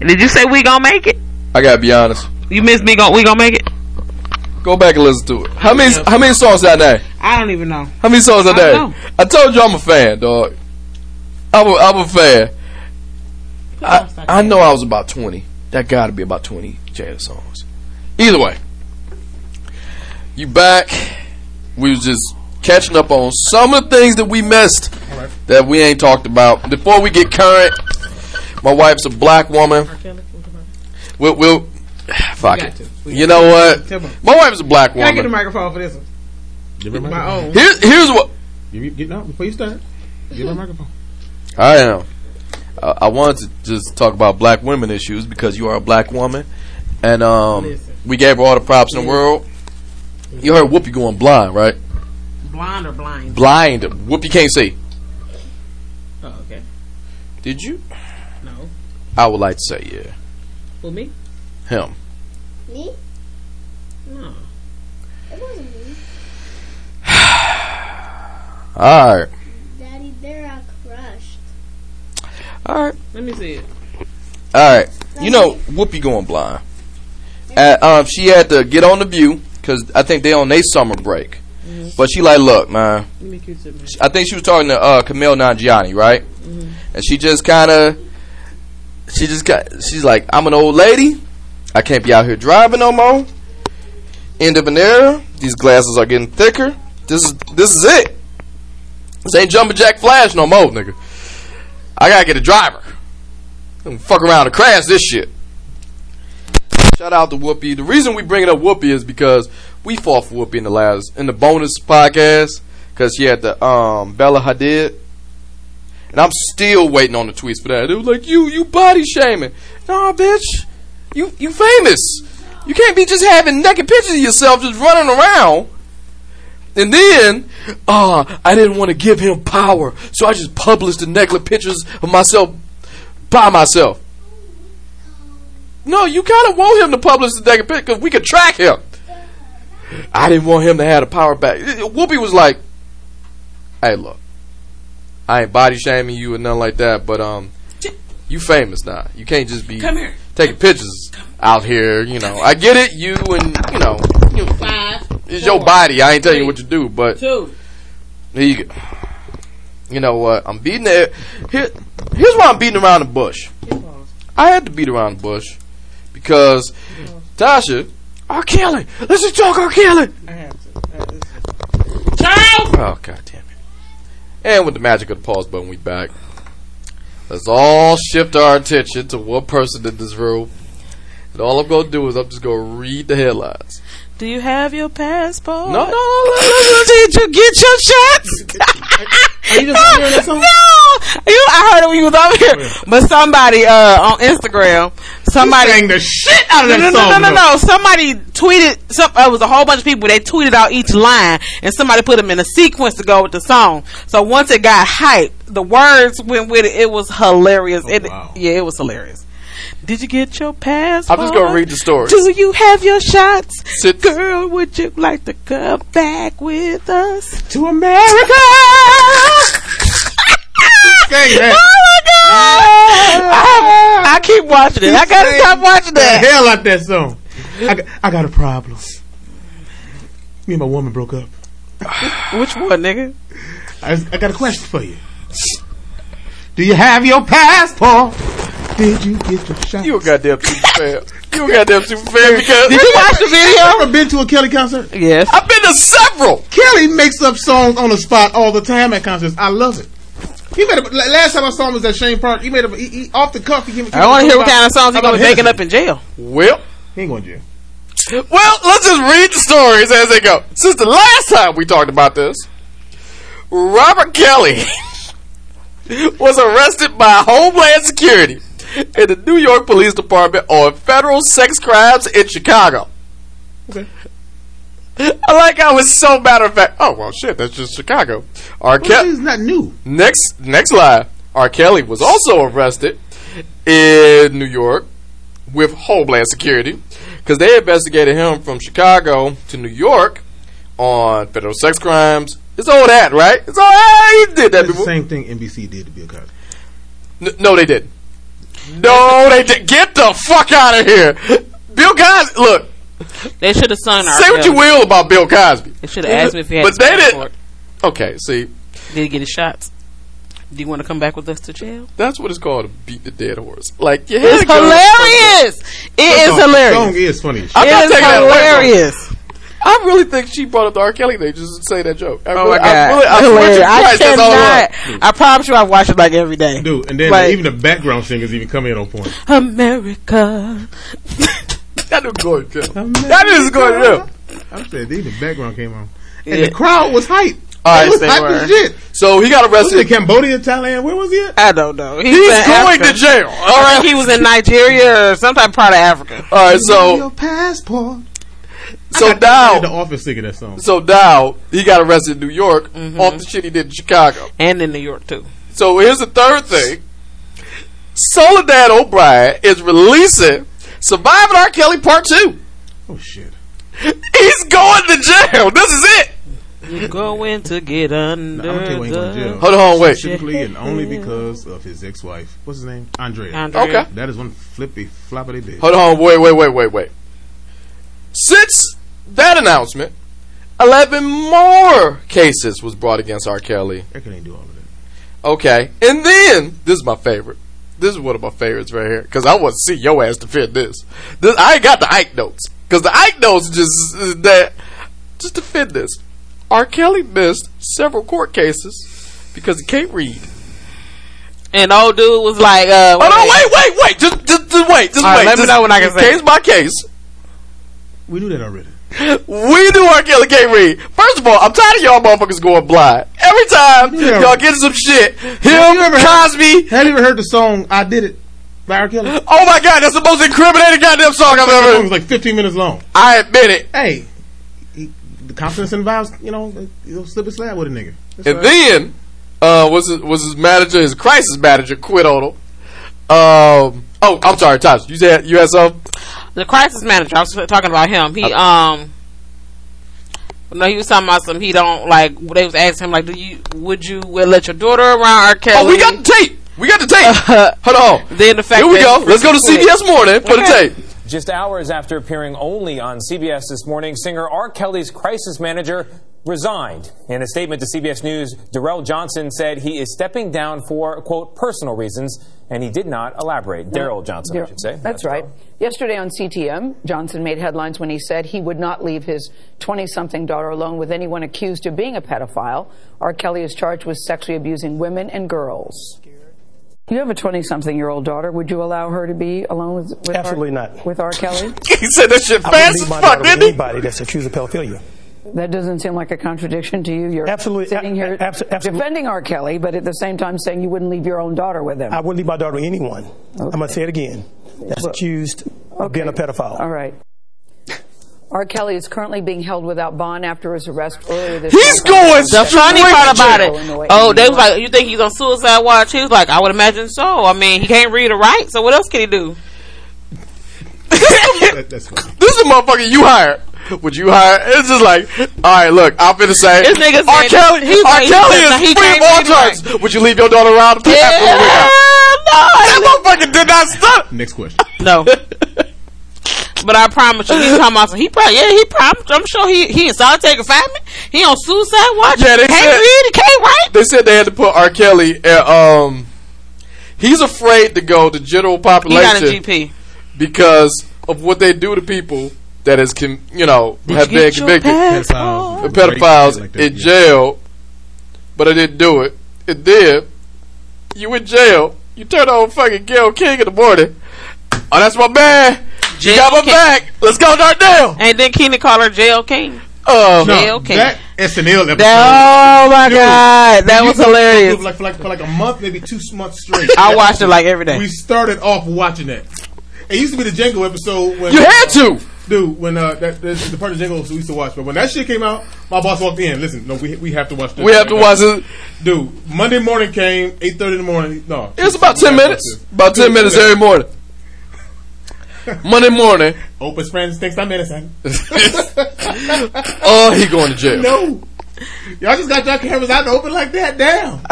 Did you say we gonna make it? I gotta be honest. You missed me. Gon' we gonna make it? Go back and listen to it. How many how many songs that name? I don't even know. How many songs that I name? don't know. I told you I'm a fan, dog. I'm a, I'm a fan. I, I know I was about 20. That gotta be about 20 Jada songs. Either way, you back. We was just catching up on some of the things that we missed that we ain't talked about. Before we get current, my wife's a black woman. We'll, we'll fuck it. We You know what? My wife's a black woman. Can I get the microphone for this one? Give her My own. Here's here's what Give me, get no before you start. Give her a microphone. I am. Uh, I wanted to just talk about black women issues because you are a black woman, and um, Listen. we gave her all the props in the world. You heard Whoopi going blind, right? Blind or blind? Blind. Whoopi can't see. Oh, okay. Did you? No. I would like to say yeah. For me? Him. Me? No. It wasn't me. [SIGHS] All right. Daddy, they're all crushed. All right. Let me see it. All right. You know Whoopi going blind. Uh, um, she had to get on the View because I think they on their summer break. But she like, look, man. Let me kiss it, man. I think she was talking to uh, Kumail Nanjiani, right? And she just kind of, she just got, she's like, I'm an old lady. I can't be out here driving no more. End of an era. These glasses are getting thicker. This is this is it. This ain't jumping jack flash no more, nigga. I gotta get a driver. Fuck around and crash this shit. Shout out to Whoopi. The reason we bringing up Whoopi is because we fought for Whoopi in the last in the bonus podcast because she had the um Bella Hadid, and I'm still waiting on the tweets for that. It was like you you body shaming. Nah, bitch, you you famous. You can't be just having naked pictures of yourself just running around. And then, ah, I didn't want to give him power, so I just published the naked pictures of myself by myself. No, you kind of want him to publish the naked picture because we could track him. I didn't want him to have the power back. Whoopi was like, "Hey, look, I ain't body shaming you or nothing like that, but um, you famous now. You can't just be Come here. taking pictures out here. You know, I get it. You and you know, you, Five. it's your body. I ain't telling you what to do, but Two. here you go. You know what? I'm beating it. Here, here's why I'm beating around the bush. I had to beat around the bush because Tasha, R. Kelly. Let's just talk R. Kelly. I have to. I have to. Child! Oh god damn it! And with the magic of the pause button, we back. Let's all shift our attention to one person in this room. And all I'm gonna do is I'm just gonna read the headlines. Do you have your passport? No, no, no, Did you get your shots? Are you just [LAUGHS] hearing that song? No, you. I heard it when you was over here. But somebody uh, on Instagram, somebody Sang the shit out of that no, song. no, no, no, though. no. Somebody tweeted. Some, uh, it was a whole bunch of people. They tweeted out each line, and somebody put them in a sequence to go with the song. So once it got hyped, the words went with it. It was hilarious. it, wow. Yeah, it was hilarious. Did you get your passport? I'm just gonna read the story. Do you have your shots? Sit- Girl, would you like to come back with us? To America. Sang that. I, I keep watching it. I gotta stop watching the that. hell out that song. I got, I got a problem. Me and my woman broke up. Which one, nigga? I, I got a question for you. Do you have your passport? Did you get your shot? You a goddamn super fan. You a goddamn super fan because Did you watch the video? ever been to a Kelly concert? Yes. I've been to several. Kelly makes up songs on the spot all the time at concerts. I love it. He made a, last time I saw him was at Chene Park. He made a he, he, off the cuff. He came, I want to hear what kind of songs he's gonna be making up in jail. Well, He ain't going to jail. well, let's just read the stories as they go. Since the last time we talked about this, Robert Kelly [LAUGHS] was arrested by Homeland Security and the New York Police Department on federal sex crimes in Chicago. Okay. I like how it's so matter of fact. Oh well, shit, that's just Chicago. R. Kelly is not new. Next, next line. R. Kelly was also arrested in New York with Homeland Security because they investigated him from Chicago to New York on federal sex crimes. It's all that, right? It's all that. He did that That's the same thing NBC did to Bill Cosby. N- no, they didn't. No, they did. Get the fuck out of here. Bill Cosby, look, They should have sung our say what you will about Bill Cosby. They should have asked me if he had But they passport. didn't. Okay, see, Did he get his shots? Do you want to come back with us to jail? that's what it's called to beat the dead horse. Like, yeah, had It's to go- hilarious. It is The song is funny. as shit. I'm It not is taking that away from her. hilarious. I really think she brought up the R. Kelly thing just to say that joke. I Oh really, my I god, really, I swear to hilarious! I Christ, that's all it cannot. I promise you, I watch it like every day. Dude, and then Like- even the background singers even come in on point. America. that is That was going to That is going to I said, even the background came on. And Yeah. the crowd was hype. All right, was they hype were. as shit. So he got Was it arrested. Cambodia, Thailand? Where was he at? I don't know. He's, He's going Africa. to jail. All I right. think he was in Nigeria or some type of part of Africa. All right. So your passport. So Dow, The now office singing that song. so now he got arrested in New York Mm-hmm. off the shit he did in Chicago. And in New York too. So here's the third thing. Soledad O'Brien is releasing Surviving R. Kelly Part 2. Oh shit. He's going to jail. This is it. You're going to get under I'm gonna tell you when he's going to jail. Hold on, wait. Specifically and only because of his ex-wife. What's his name? Andrea. Andrea. Okay. That is one flippy floppity bitch. Hold on, wait, wait, wait, wait, wait. Since that announcement, 11 more cases was brought against R. Kelly. I can't do all of that. Okay. And then, this is my favorite. This is one of my favorites right here. Because I want to see your ass defend this. this I ain't got the Ike notes. Because the Ike notes just, that, just defend this. R. Kelly missed several court cases because he can't read. And old dude was like, uh, Oh no! Wait, wait, wait! Just, just, just wait, just All right, wait. let me know when I can say Case by case. We knew that already. We do our Kelly can't. First of all, I'm tired of y'all motherfuckers going blind. Every time Yeah. y'all get some shit, him, you ever heard- Cosby. Have you ever heard the song "I Did It" by R. Kelly? Oh my god, that's the most incriminating goddamn song I've ever heard. was like 15 minutes long. I admit it. Hey, he, the confidence and vibes, you know, you'll slip a slab with a nigga. That's And right. then, uh, was his, was his manager, his crisis manager, quit on him. Um, oh, I'm sorry, Tosh. You said you had some. The crisis manager. I was talking about him. He um. No, he was talking about some. He don't like. They was asking him like, "Do you? Would you uh, let your daughter around R. Kelly?" Oh, we got the tape. We got the tape. [LAUGHS] Hold on. Then the fact Here we go. Let's go to CBS Morning for the tape. Just hours after appearing only on CBS this morning, singer R. Kelly's crisis manager resigned. In a statement to CBS News, Darrell Johnson said he is stepping down for, quote, personal reasons, and he did not elaborate. Daryl Johnson, I should say. That's right. Yesterday on CTM, Johnson made headlines when he said he would not leave his 20 something daughter alone with anyone accused of being a pedophile. R. Kelly is charged with sexually abusing women and girls. You have a 20 something year old daughter. Would you allow her to be alone with, with Absolutely R, not. With R. Kelly? [LAUGHS] He said that shit I fast wouldn't as leave my fuck, daughter with didn't he? anybody that's accused of pedophilia. That doesn't seem like a contradiction to you. You're Absolutely- sitting here a- abso- absolutely. defending R. Kelly, but at the same time saying you wouldn't leave your own daughter with him. I wouldn't leave my daughter with anyone. I'm going to say it again. That's accused of being a pedophile. All right. R. Kelly is currently being held without bond after his arrest earlier this He's month. going The funny part to about jail. it, oh, they was like, "You think he's on suicide watch?" He was like, "I would imagine so. I mean, he can't read or write, so what else can he do?" [LAUGHS] That- that's funny. This is a motherfucker you hired. [LAUGHS] Would you hire? It's just like, all right, look, I'm finna say, This nigga R. said- Kelly, he's R. like- he Kelly is he free can't of all read charges. right. Would you leave your daughter around after the week out? That motherfucker did not stop. Next question. No. [LAUGHS] But I promise you, he's talking about some. He probably, yeah, he probably. I'm sure he he in solitary confinement. He on suicide watch. Yeah, they can't said- read. He can't write. They said they had to put R. Kelly. At, um, he's afraid to go to general population. He got a population GP. because of what they do to people that is, com- you know, have been convicted. Pedophiles. the pedophiles Like that, in yeah. jail, but I didn't do it. And then you in jail, you turn on fucking Gayle King in the morning. Oh, that's my man. You Jail got my King. back. Let's go, Darnell. And then Kenan called her Jail King. Oh, Uh, No, Yeah, okay. that SNL episode. oh my Dude, god, that was go- hilarious. Like for, like for like a month, maybe two months straight. I watched it like every day. We started off watching that. It used to be the Django episode when you had to. dude when uh that the, the part of Django we used to watch. But when that shit came out, my boss walked in. Listen, no, we we have to watch this. We have to watch it. Dude, Monday morning came eight thirty in the morning. No, It's about ten minutes. About ten minutes every morning. Monday morning, Open friends thinks I'm innocent. Oh, he going to jail. no. Y'all just got your cameras out in the open like that? Damn. [LAUGHS]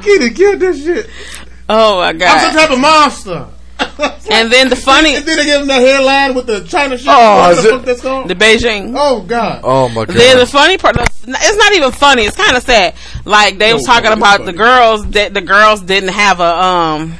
Keita killed this shit. Oh my god. I'm some type of monster. [LAUGHS] And then the funny, And then they give him the headline with the China shit. Oh, what is the it- fuck that's called? the Beijing. Oh, God. Oh my god. Then the funny part, it's not even funny. It's kind of sad. Like they was talking no, about funny. the girls that the girls didn't have a um.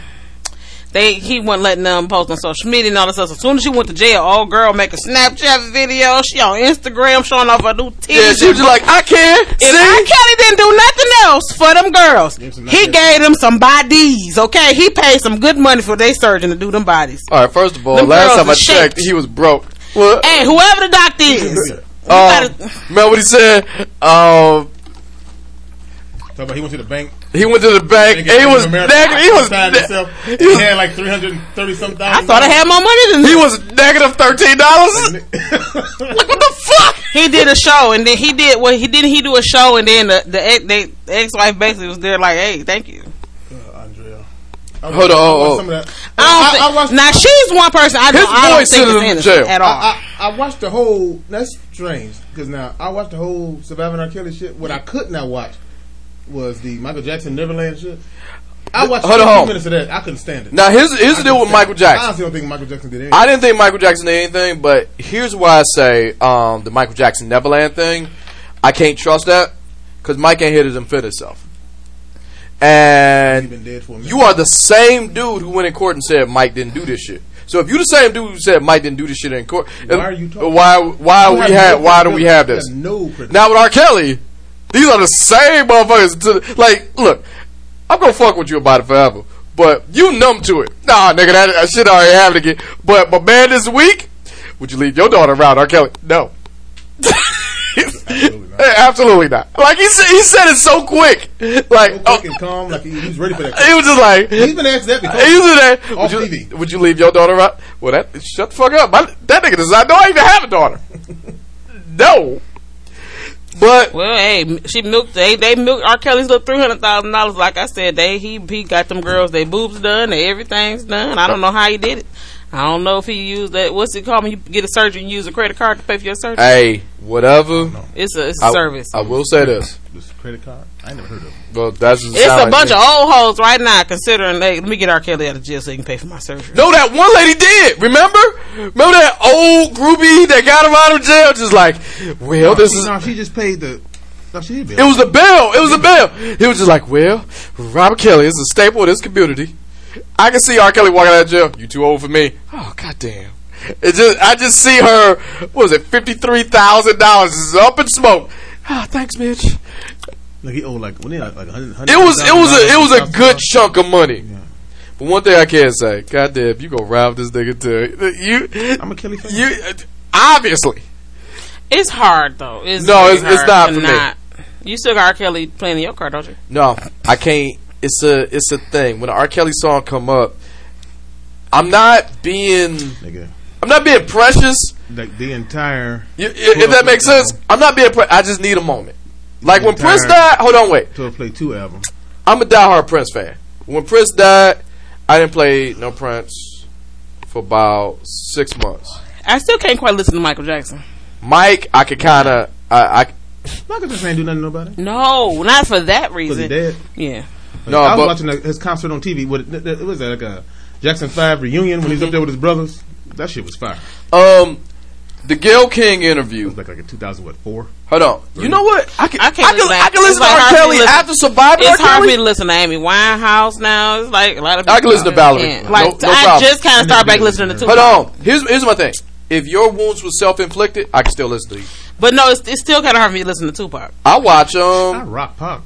They he wasn't letting them post on social media and all this stuff. So as soon as she went to jail, old girl make a Snapchat video. She on Instagram showing off her new titties. yeah, she was just like, I can. If See? R. Kelly didn't do nothing else for them girls, he gave them some bodies. Okay, he paid some good money for their surgeon to do them bodies. All right, first of all, Them last time I is checked, shaped. he was broke. What? Hey, whoever the doctor is, you Um, remember what he said? Um, Talk about he went to the bank. He went to the bank. Nigga, He was America negative. He was. outside ne- himself. he He had like 330 something I thought I had more money than that. He this. was negative thirteen dollars. [LAUGHS] Like what the fuck? he did a show and then he did well he didn't he do a show and then the the, ex, they, the ex-wife basically was there like hey thank you uh, Andrea. Hold on, oh, oh. Some of that. I don't I, think, I watched, now she's one person I His don't, I don't think sent is him to innocent jail. at all I, I, I watched the whole. That's strange because now I watched the whole surviving R. Kelly shit. What I could not watch was the Michael Jackson Neverland shit. I watched Hold on, 15 on. minutes of that. I couldn't stand it. Now here's here's the deal with Michael. I Jackson. honestly don't think Michael Jackson did anything. I didn't think Michael Jackson did anything, but here's why I say um, the Michael Jackson Neverland thing. I can't trust that because Mike ain't here to defend himself. He's And been dead for a minute. you are the same dude who went in court and said Mike didn't do this shit. So if you the same dude who said Mike didn't do this shit in court, Why are you talking- Why why You we have why do we have this? No credibility. Now with R. Kelly, these are the same motherfuckers. To, like, look, I'm gonna fuck with you about it forever, but you numb to it. Nah, nigga, that, that shit already happened again. But my man, this week, would you leave your daughter around R. Kelly? No. Absolutely not. [LAUGHS] Absolutely not. Like he said, he said it so quick. Like, So oh, quick and calm, like he, he was ready for that. [LAUGHS] he was just like, He's been asked that before. he was would Off you, TV. would you leave your daughter around? Well, that shut the fuck up. My, that nigga does not know I even have a daughter. [LAUGHS] no. But well hey she milked they they milked R. Kelly's little three hundred thousand dollars like I said they he he got them girls they boobs done they everything's done I don't know how he did it I don't know if he used that what's it called when you get a surgery and use a credit card to pay for your surgery hey, whatever. it's a it's a I, service I will say this. This credit card? I ain't never heard of it. Well, that's just It's a like bunch me. of old hoes right now considering they let me get R. Kelly out of jail so he can pay for my surgery. No, that one lady did. Remember? Remember that old groupie that got him out of jail? Just like, well, this is. No, she just paid the. No, she did. It was the bill. It was the bill. He was just like, well, Robert Kelly is a staple of this community. I can see R. Kelly walking out of jail. You too old for me. Oh, goddamn. It just, I just see her. What was it? Fifty three thousand dollars is up in smoke. Ah, thanks, Mitch. Like he owed like when he like like hundred. It was, it was a, it was a good chunk of money. Yeah. But one thing I can't say, goddamn, you gonna rob this nigga too? you. I'm a Kelly fan. You obviously. It's hard though. It's No, very it's- it's not to for me. not- You still got R. Kelly playing in your car, don't you? No, I can't. It's a it's a thing. When an R. Kelly song come up, I'm not being Nigga, I'm not being precious. like the entire You, if that makes sense, I'm not being. Pre- I just need a moment. Like when Prince died. Hold on, wait. twelve play two album. I'm a diehard Prince fan. When Prince died, I didn't play no Prince for about six months. I still can't quite listen to Michael Jackson. Mike, I could kind of. I, I Michael Jackson ain't do nothing to nobody. No, not for that reason. he dead. Yeah. No, I was but watching the, his concert on TV. What it, it was that like a Jackson Five reunion when he's up there with his brothers. That shit was fire. um, the Gayle King It interview. was like like a 2000 what four. Hold on. You know what? I can. I I can't can. listen I to- can listen it's to R. hard for me Kelly listen- after surviving R. It's hard for me to listen to Amy Winehouse now. It's like a lot of I can listen to Valerie. Yeah. Like no I problem. just kind of start back listening to Hold on. Here's here's my thing. If your wounds were self inflicted, I can still listen to you. But no, it's, it's still kind of hard for me to listen to Tupac. I watch I um. rock Pac.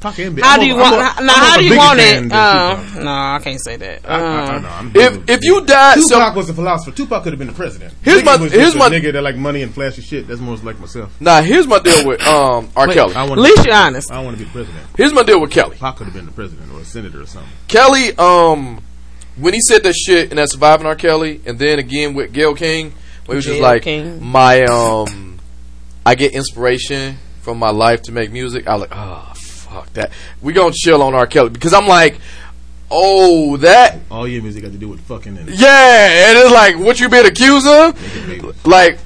Pac and Big. How do you want? more- Now, how do you want it? Uh, no, I can't say that. I, I, I Uh, If if you died, so Tupac was a philosopher. Tupac could have been the president. Here's Biggie my- was here's my- nigga that like money and flashy shit. That's more like myself. nah. Here's my deal with um R. Kelly. At least you're honest. I don't want to be the president. Here's my deal with Kelly. Pac could have been the president or a senator or something. Kelly, um, when he said that shit and that surviving R. Kelly, and then again with Gayle King, where he was just like, King. my um, I get inspiration from my life to make music. I like, oh fuck that. We gonna chill on R. Kelly because I'm like, Oh, that All your music got to do with fucking yeah, and it's like what you been accused of? Like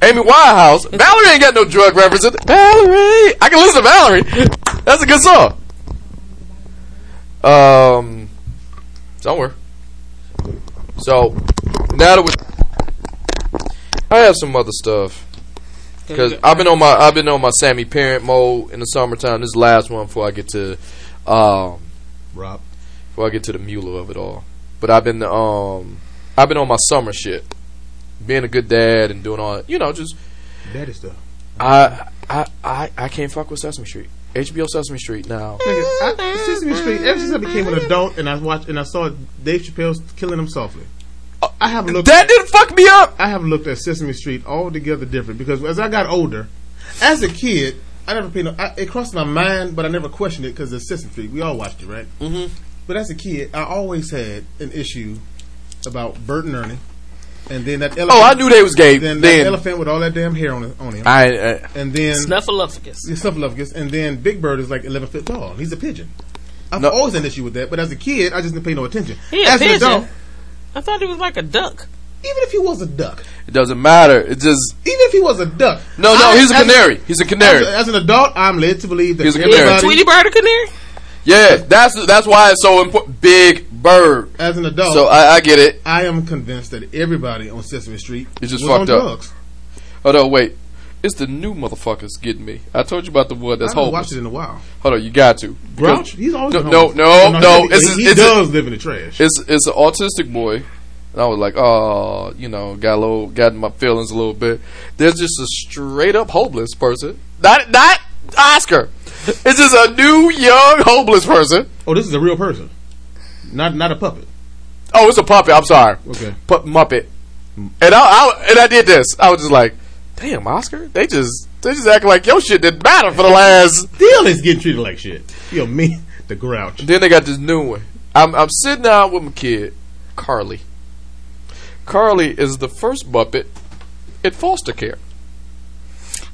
Amy Winehouse. Valerie ain't got no drug reference. in it. Valerie, I can listen to Valerie. That's a good song. Um, somewhere. So now that we, I have some other stuff because I've been on my I've been on my Sammy Parent mode in the summertime. This is the last one before I get to um Rob. before I get to the Mueller of it all. But I've been um I've been on my summer shit, being a good dad and doing all you know just Daddy stuff. I I I I can't fuck with Sesame Street. HBO Sesame Street now. Nigga, I, Sesame Street. Ever since I became an adult and I watched and I saw Dave Chappelle killing him softly, I have looked. That didn't fuck me up. I have looked at Sesame Street altogether different because as I got older, as a kid, I never paid no. I, it crossed my mind, but I never questioned it because it's Sesame Street. We all watched it, right? Mm-hmm. But as a kid, I always had an issue about Bert and Ernie, and then that elephant. Oh, I knew they was gay. Then, Then, that elephant with all that damn hair on, on him, I, uh, and then Snuffleupagus. the Snuffleupagus, and then Big Bird is like eleven feet tall. He's a pigeon. I've No. always had an issue with that, but as a kid, I just didn't pay no attention. He a as an pigeon. adult, I thought he was like a duck. even if he was a duck, it doesn't matter. It just even if he was a duck, no, no. I- He's a canary. He's a As, canary. as an adult, I'm led to believe that He's a canary. everybody- Tweety Bird a canary? Yeah, that's that's why it's so important. Big Bird. as an adult, So I, I get it. I am convinced that everybody on Sesame Street It's just was on fucked up. drugs. Oh no, wait. It's the new motherfuckers getting me. I told you about the one that's I haven't homeless. watched it in a while. Hold on, you got to. Grouch, he's always no, been no, homeless. no, no. he, It's, he it's, does live in the trash. it's it's an autistic boy, and I was like, oh, you know, got a little, got in my feelings a little bit. There's just a straight up homeless person, not not Oscar. It's just a new young homeless person. oh, this is a real person, not not a puppet. Oh, it's a puppet. I'm sorry, Okay, Pu- Muppet. And I, I and I did this. I was just like, damn, Oscar. They just they just acting like your shit didn't matter for the last still is getting treated like shit. Yo, me, [LAUGHS] the Grouch. Then they got this new one. I'm I'm sitting down with my kid, Carly. Carly is the first Muppet in foster care.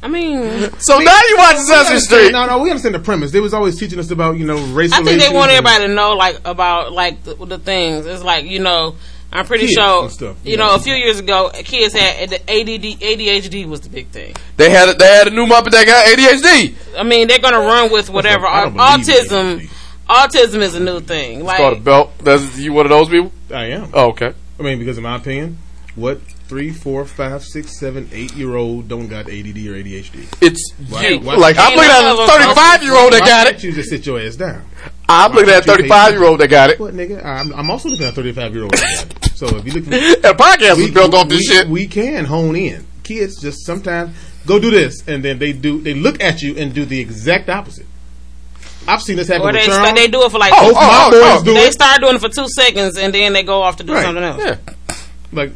I mean, So now you watch Sesame Street. No, no, we understand the premise. They was always teaching us about you know race. I think they want and- everybody to know like about like the, the things. It's like you know, I'm pretty Kids sure stuff, you yeah. know a few years ago kids had the ADD, ADHD was the big thing. They had a, they had a new Muppet that got ADHD. I mean, they're gonna run with whatever. I don't autism, autism is a new thing. It's called a Like belt. That's you one of those people. I am. Oh, okay. I mean, because in my opinion, what three, four, five, six, seven, eight year old don't got ADD or ADHD? It's Why- you. why- like I'm Ain't looking at a 35 year old that got it. You just sit your ass down. I'm looking at a 35 year old that got it. What nigga? I'm, I'm also looking at a 35 year old. So if you look, at [LAUGHS] the podcast was built off this we, shit. We can hone in. Kids just sometimes go do this, and then they do. They look at you and do the exact opposite. I've seen this happen or they Charles. sta- they do it for like Oh, two- oh, my oh, oh. do they it. start doing it for two seconds and then they go off to do Right. something else. Yeah. Like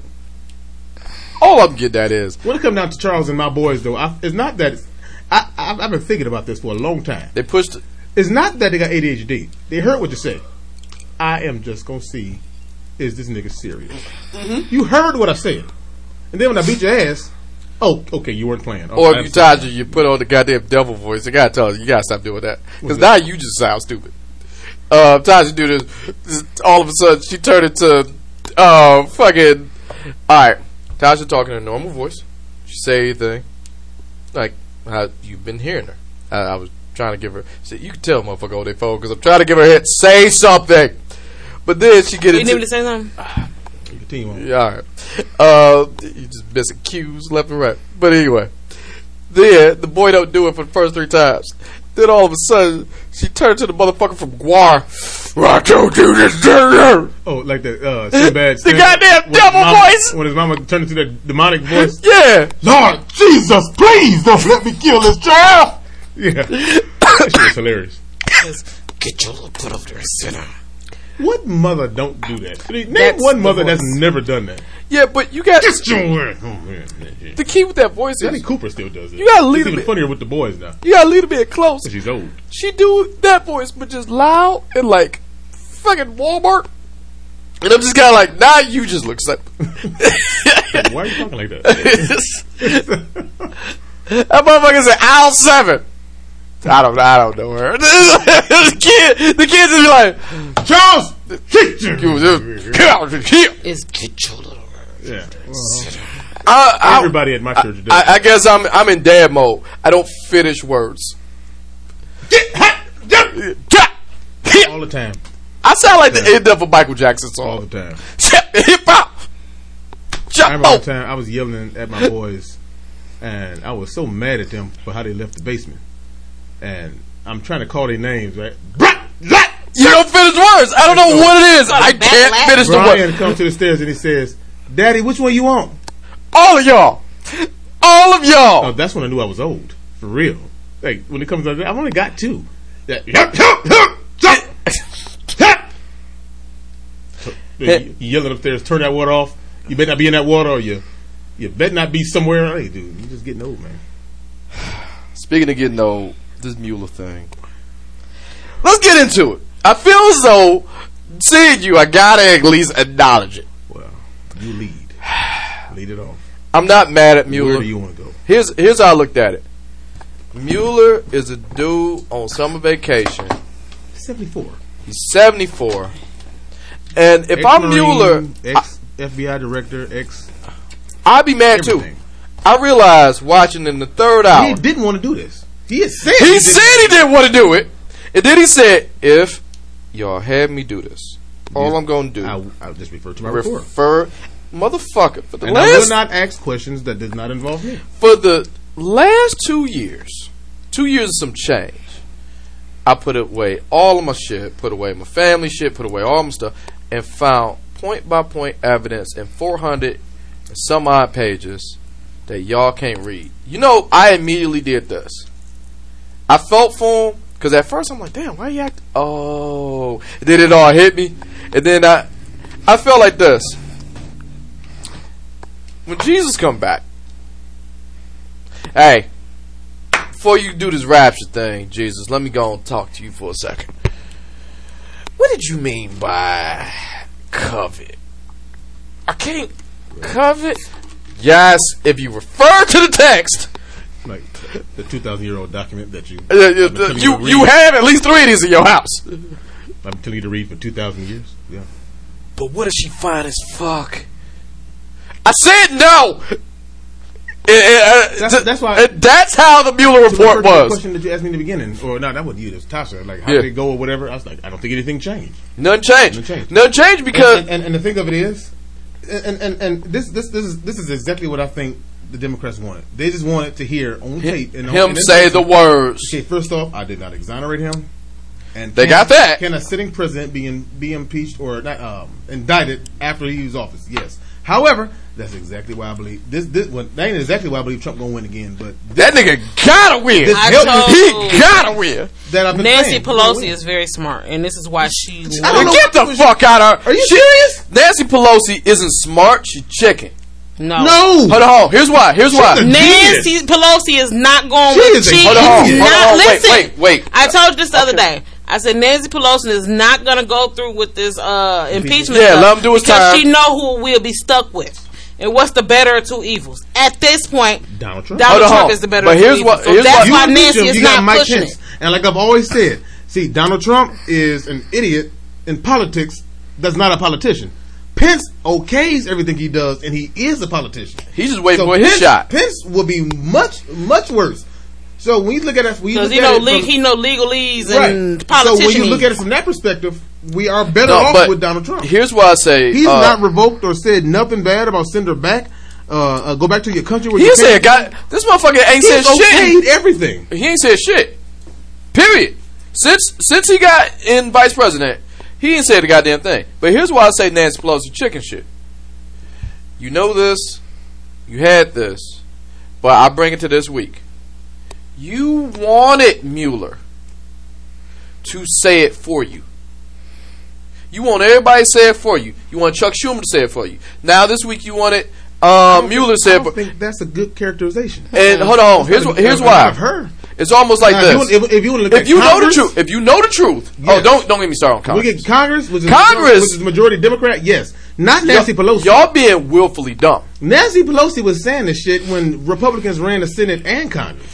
All I'm getting at is when it comes down to Charles and my boys, though, I, it's not that. It's, I, I've, I've been thinking about this for a long time. they pushed. It's not that they got ADHD. They heard what you said. I am just gonna see is this nigga serious. You heard what I said, and then when I beat your ass, oh, okay, you weren't playing. Oh, Or if you tired you, you put on the goddamn devil voice. I gotta tell you, you gotta stop doing that because now you just sound stupid. Uh, Tasha do this, this- all of a sudden she turned into, uh, fucking. All right, Tasha talking in a normal voice. She say anything, like how you've been hearing her. I, I was trying to give her. See, you can tell motherfucker on their phone because I'm trying to give her a hit. Say something, but then she get it. You into. need me to say something? Continue on. Yeah, all right. Uh, you just missing cues left and right. But anyway, then the boy don't do it for the first three times. Then all of a sudden, she turned to the motherfucker from Guar. I told you this. dinner." Oh, like the uh, Sinbad. The goddamn devil mama, voice! When his mama turned into the demonic voice. Yeah, Lord Jesus, please don't let me kill this child. Yeah, [COUGHS] that shit was hilarious. Get your little butt over there and sit down. What mother don't do that? Name That's one the mother that's voice. never done that. yeah, but you got Get your ass. Oh, man. the key with that voice is. Danny is Cooper still does it. You gotta leave It's it even bit- funnier with the boys now. you got a little bit close. She's old. She do that voice, but just loud and like fucking Walmart. And I'm just kind of like, nah, you just look simple. Why are you talking like that? [LAUGHS] That motherfucker said aisle seven. I don't I don't know her. [LAUGHS] the kid the kids is like Charles, Get your- Get out of here. Is get your little. Yeah. Well, I, I, everybody at my church does. I, I guess I'm I'm in dad mode. I don't finish words. Get hot, get- Get- all the time. I sound like the end of a Michael Jackson song. All the time. Hip hop. I remember one time I was yelling at my boys, and I was so mad at them for how they left the basement. And I'm trying to call their names, right? You don't finish words. I don't know what it is. I can't laugh. finish the word. Brian comes to the stairs and he says, "Daddy, which one you want?" All of y'all. All of Oh, y'all. that's when I knew I was old, for real. Like when it comes to that, I've only got two. That. So, you yelling upstairs, turn that water off. You better not be in that water, or you, you better not be somewhere. Hey, dude, you just getting old, man. Speaking of getting old, this Mueller thing. Let's get into it. I feel as though seeing you, I gotta at least acknowledge it. Well, you lead, lead it off. I'm not mad at Mueller. Where do you want to go? Here's here's how I looked at it. Mueller is a dude on summer vacation. Seventy four. He's 74. And if I'm Mueller, ex FBI director, ex I'd be mad too. I realized watching in the third hour. He didn't want to do this. He said He didn't said he didn't want to do it. And then he said, if y'all have me do this, all I'm going to do, I, I'll just refer to my report. refer, motherfucker, for the And I will not ask questions that does not involve me. for the last two years, two years of some change, I put away all of my shit, put away my family shit, put away all my stuff, and found point by point evidence in 400 and some odd pages that y'all can't read. You know, I immediately did this. I felt for him because at first I'm like, damn, why you act? Oh, and then it all hit me, and then I, I felt like this. When Jesus come back, hey, before you do this rapture thing, Jesus, let me go and talk to you for a second. What did you mean by covet? I can't covet. Yes, if you refer to the text, Like the two thousand year old document that you uh, uh, I've you you have at least three of these in your house. I'm telling you to read for two thousand years. Yeah. But what if she fine as fuck? I said no. Uh, uh, That's- th- that's why- uh, that's how the Mueller To refer report to the was. question that you asked me in the beginning, or no, that wasn't you. That was Tasha. Like how Yeah. did it go or whatever. I was like, I don't think anything changed. None changed. None changed. None changed because and, and, and the thing of it is, and, and, and this this this is this is exactly what I think the Democrats wanted. They just wanted to hear on tape and on- him and say the person, words. Okay, first off, I did not exonerate him. And They can- got that. Can a sitting president be in, be impeached or not, um, indicted after he leaves office? Yes. However, that's exactly why I believe this. This well, that ain't exactly why I believe Trump gonna win again. But That nigga gotta win. This I told- He gotta win. that I've been Nancy saying, he Pelosi is very smart, and this is why she. I don't know Get the what- fuck out of her. Are you She- serious? Nancy Pelosi isn't smart. She's chicken. No. No. Hold on. hold on. Here's why. Here's why. a- Nancy Pelosi is not going to with. is a Hold on, hold on, not. hold on, wait, listen, wait, wait. I told you this the other day. I said Nancy Pelosi is not going to go through with this uh, impeachment. Yeah, let him do his because time. she know who we'll be stuck with. And what's the better of two evils? At this point, Donald Trump. Donald Hold Trump is the better but of two here's evils. what- So here's that's what- why Nancy him, is you not Mike pushing Pence. it. And like I've always said, see, Donald Trump is an idiot in politics. That's not a politician. Pence okays everything he does, and he is a politician. He's just waiting So for his Pence, shot. Pence will be much, much worse. So when you look at it, when you Because he at know, it le- from- he know legalese right. and So when you look at it from that perspective, we are better No, off but with Donald Trump. Here's why I say He's uh, not revoked or said nothing bad about send her back. Uh, uh, go back to your country. Where He you said God. This motherfucker ain't He's said shit. okayed everything. He ain't said shit. Period. Since since he got in vice president, he ain't said a goddamn thing. But here's why I say Nancy Pelosi chicken shit. You know this, you had this, but I bring it to this week. You wanted Mueller to say it for you. You want everybody to say it for you. You want Chuck Schumer to say it for you. Now this week you wanted um, Mueller to say I think that's a good characterization. and hold on, here's here's why. I've heard. It's almost like Now, this. If you, if, if you want to look if at you know the truth, if you know the truth, oh, don't don't get me started on we Congress. get Congress, which is Congress- majority, which is majority Democrat. Yes, not Nancy y'all, Pelosi. y'all being willfully dumb. Nancy Pelosi was saying this shit when Republicans ran the Senate and Congress.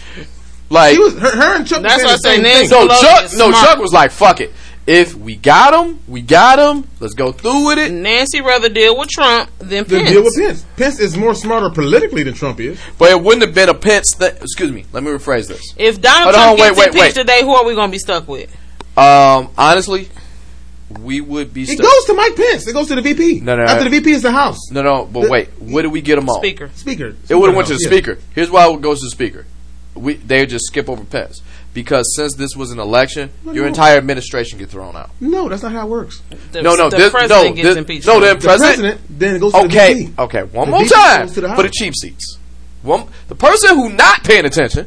Like She was her, her and Chuck. That's were why I saying say the same Nancy thing. no, Pelosi Chuck, is no, smart. Chuck was like, "Fuck it." If we got him, we got him. Let's go through with it. Nancy rather deal with Trump than Pence. deal with Pence. Pence is more smarter politically than Trump is. But it wouldn't have been a Pence thing. Excuse me. Let me rephrase this. If Donald Hold Trump on, gets wait, impeached wait. today, who are we going to be stuck with? Um, honestly, we would be. Stuck. It stuck. goes to Mike Pence. It goes to the VP. No, no, After no. the VP is the House. No, no. But The- wait. What do we get him on? Speaker. Speaker. It would have went to the Yeah. speaker. Here's why it goes to the speaker. We they just skip over Pence because since this was an election, your no. entire administration get thrown out. No, that's not how it works. The, No, no, the this, president no, gets this, impeached. no. The The president. president then it goes to the Okay, okay. One The more time goes to the for the cheap seats. One, the person who not paying attention.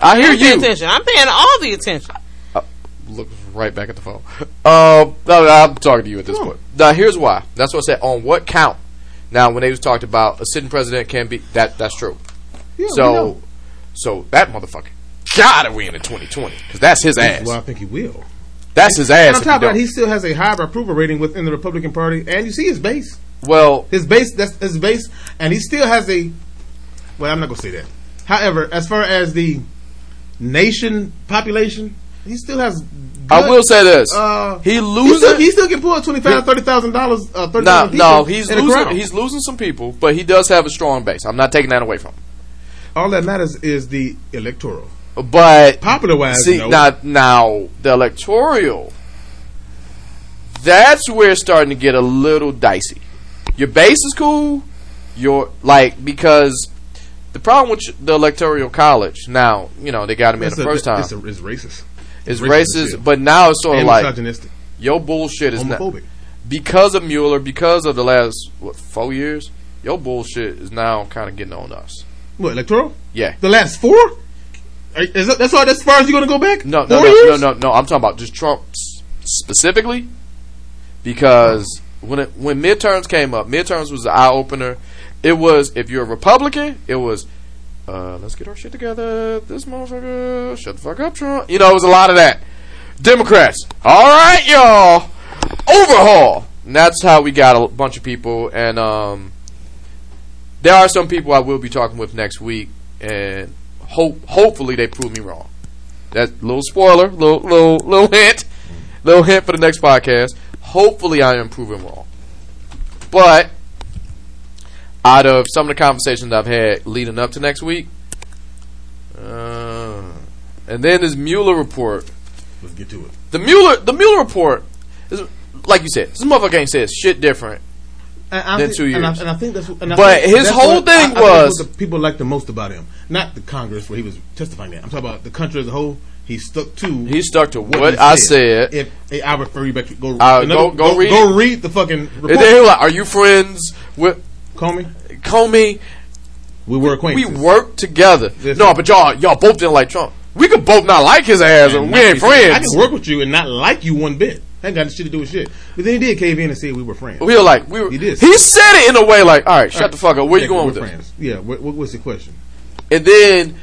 I hear I'm you. attention. I'm paying all the attention. Look right back at the phone. Um, no, I'm talking to you at this point. Now, here's why. That's what I said. On what count? Now, when they was talked about a sitting president can be that. That's true. Yeah, so, so that motherfucker gotta win in 2020 because that's his ass. Well, I think he will. That's his And ass. on top of that, he still has a high approval rating within the Republican Party, and you see his base. well, His base, that's his base, and he still has a. Well, I'm not gonna say that. However, as far as the nation population, he still has. I will say this: Uh, he he still, he still can pull twenty five, thirty thousand dollars. Uh, thirty no, no, he's in losing. He's losing some people, but he does have a strong base. I'm not taking that away from him. All that matters is the electoral. But Popular wise, See no. now, now the electoral. That's where it's starting to get a little dicey. Your base is cool. Your like because the problem with the electoral college now, you know, they got him in the a- first time. It's, a, it's racist. It's racist racist, but now it's sort of and like your bullshit is not homophobic. because of Mueller, because of the last what four years. Your bullshit is now kind of getting on us. What electoral? Yeah. The last four? Is that, that's all? That's as far as you're going to go back? No, no, no, no, no, no. I'm talking about just Trump specifically because when it, when midterms came up, midterms was the eye opener. It was if you're a Republican, it was uh, let's get our shit together. This motherfucker, shut the fuck up, Trump. You know, it was a lot of that. Democrats, all right, y'all, overhaul. And that's how we got a bunch of people, and um, there are some people I will be talking with next week, and hope hopefully they prove me wrong. That little spoiler, little little little hint, little hint for the next podcast. Hopefully, I am proven wrong. But out of some of the conversations I've had leading up to next week, uh, and then this Mueller report, Let's get to it. the Mueller the Mueller report is like you said, this motherfucker ain't said shit different. And I Than think- two And I, years. and I think that's. And I But think his whole what- thing I- I think was- what the people like the most about him, not the Congress where he was testifying at. I'm talking about the country as a whole. He stuck to. He stuck to what, he I said. If hey, I refer you back to go, Uh, another- go- go read go read the fucking report. and then he was like, "Are you friends with me. Comey?" We were We acquainted. worked together. No, but y'all y'all both didn't like Trump. We could both not like his ass, and we ain't friends. I can work with you and not like you one bit. That ain't got shit to do with shit. But then he did cave in and say we were friends. We were like, we were. He did. He said it in a way like, "All right, shut the fuck up. Where Yeah, you going we're with this?" friends. Yeah. What, what was the question? And then,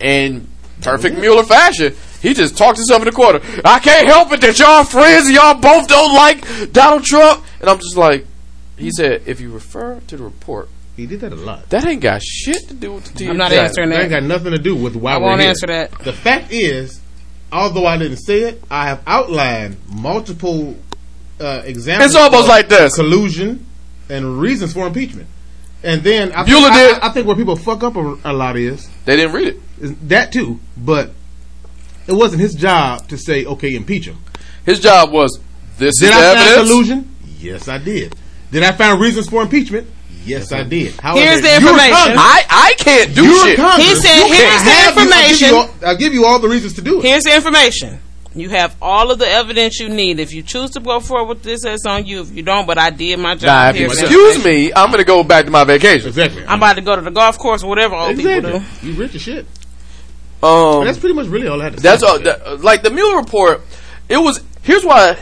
in perfect Mueller fashion, he just talked himself in the corner. I can't help it that y'all friends and y'all both don't like Donald Trump. And I'm just like, he said, if you refer to the report, He did that a lot. that ain't got shit to do with the TMZ. I'm not answering That That ain't got nothing to do with why I we're won't here. answer that. The fact is, although I didn't say it, I have outlined multiple uh, examples. It's almost of like this. collusion and reasons for impeachment. And then I think, I- did- I, think where people fuck up a, a lot is, They didn't read it. that too. But it wasn't his job to say, "Okay, impeach him." His job was, this Did is I the find collusion? Yes, I did. Did I find reasons for impeachment? Yes, I did. However, Here's the information. I, I can't do You're shit. He said, You "Here's the have you- I'll give information." all- I'll give you all the reasons to do it. Here's the information. You have all of the evidence you need. If you choose to go forward with this, it's on you. If you don't, but I did my job. Nah, if you Here's the excuse me, I'm going to go back to my vacation. Exactly. I'm about to go to the golf course or whatever old exactly. people do. You rich as shit. Um, That's pretty much really all I had to That's say. all. That, like the Mueller report. It was. Here's why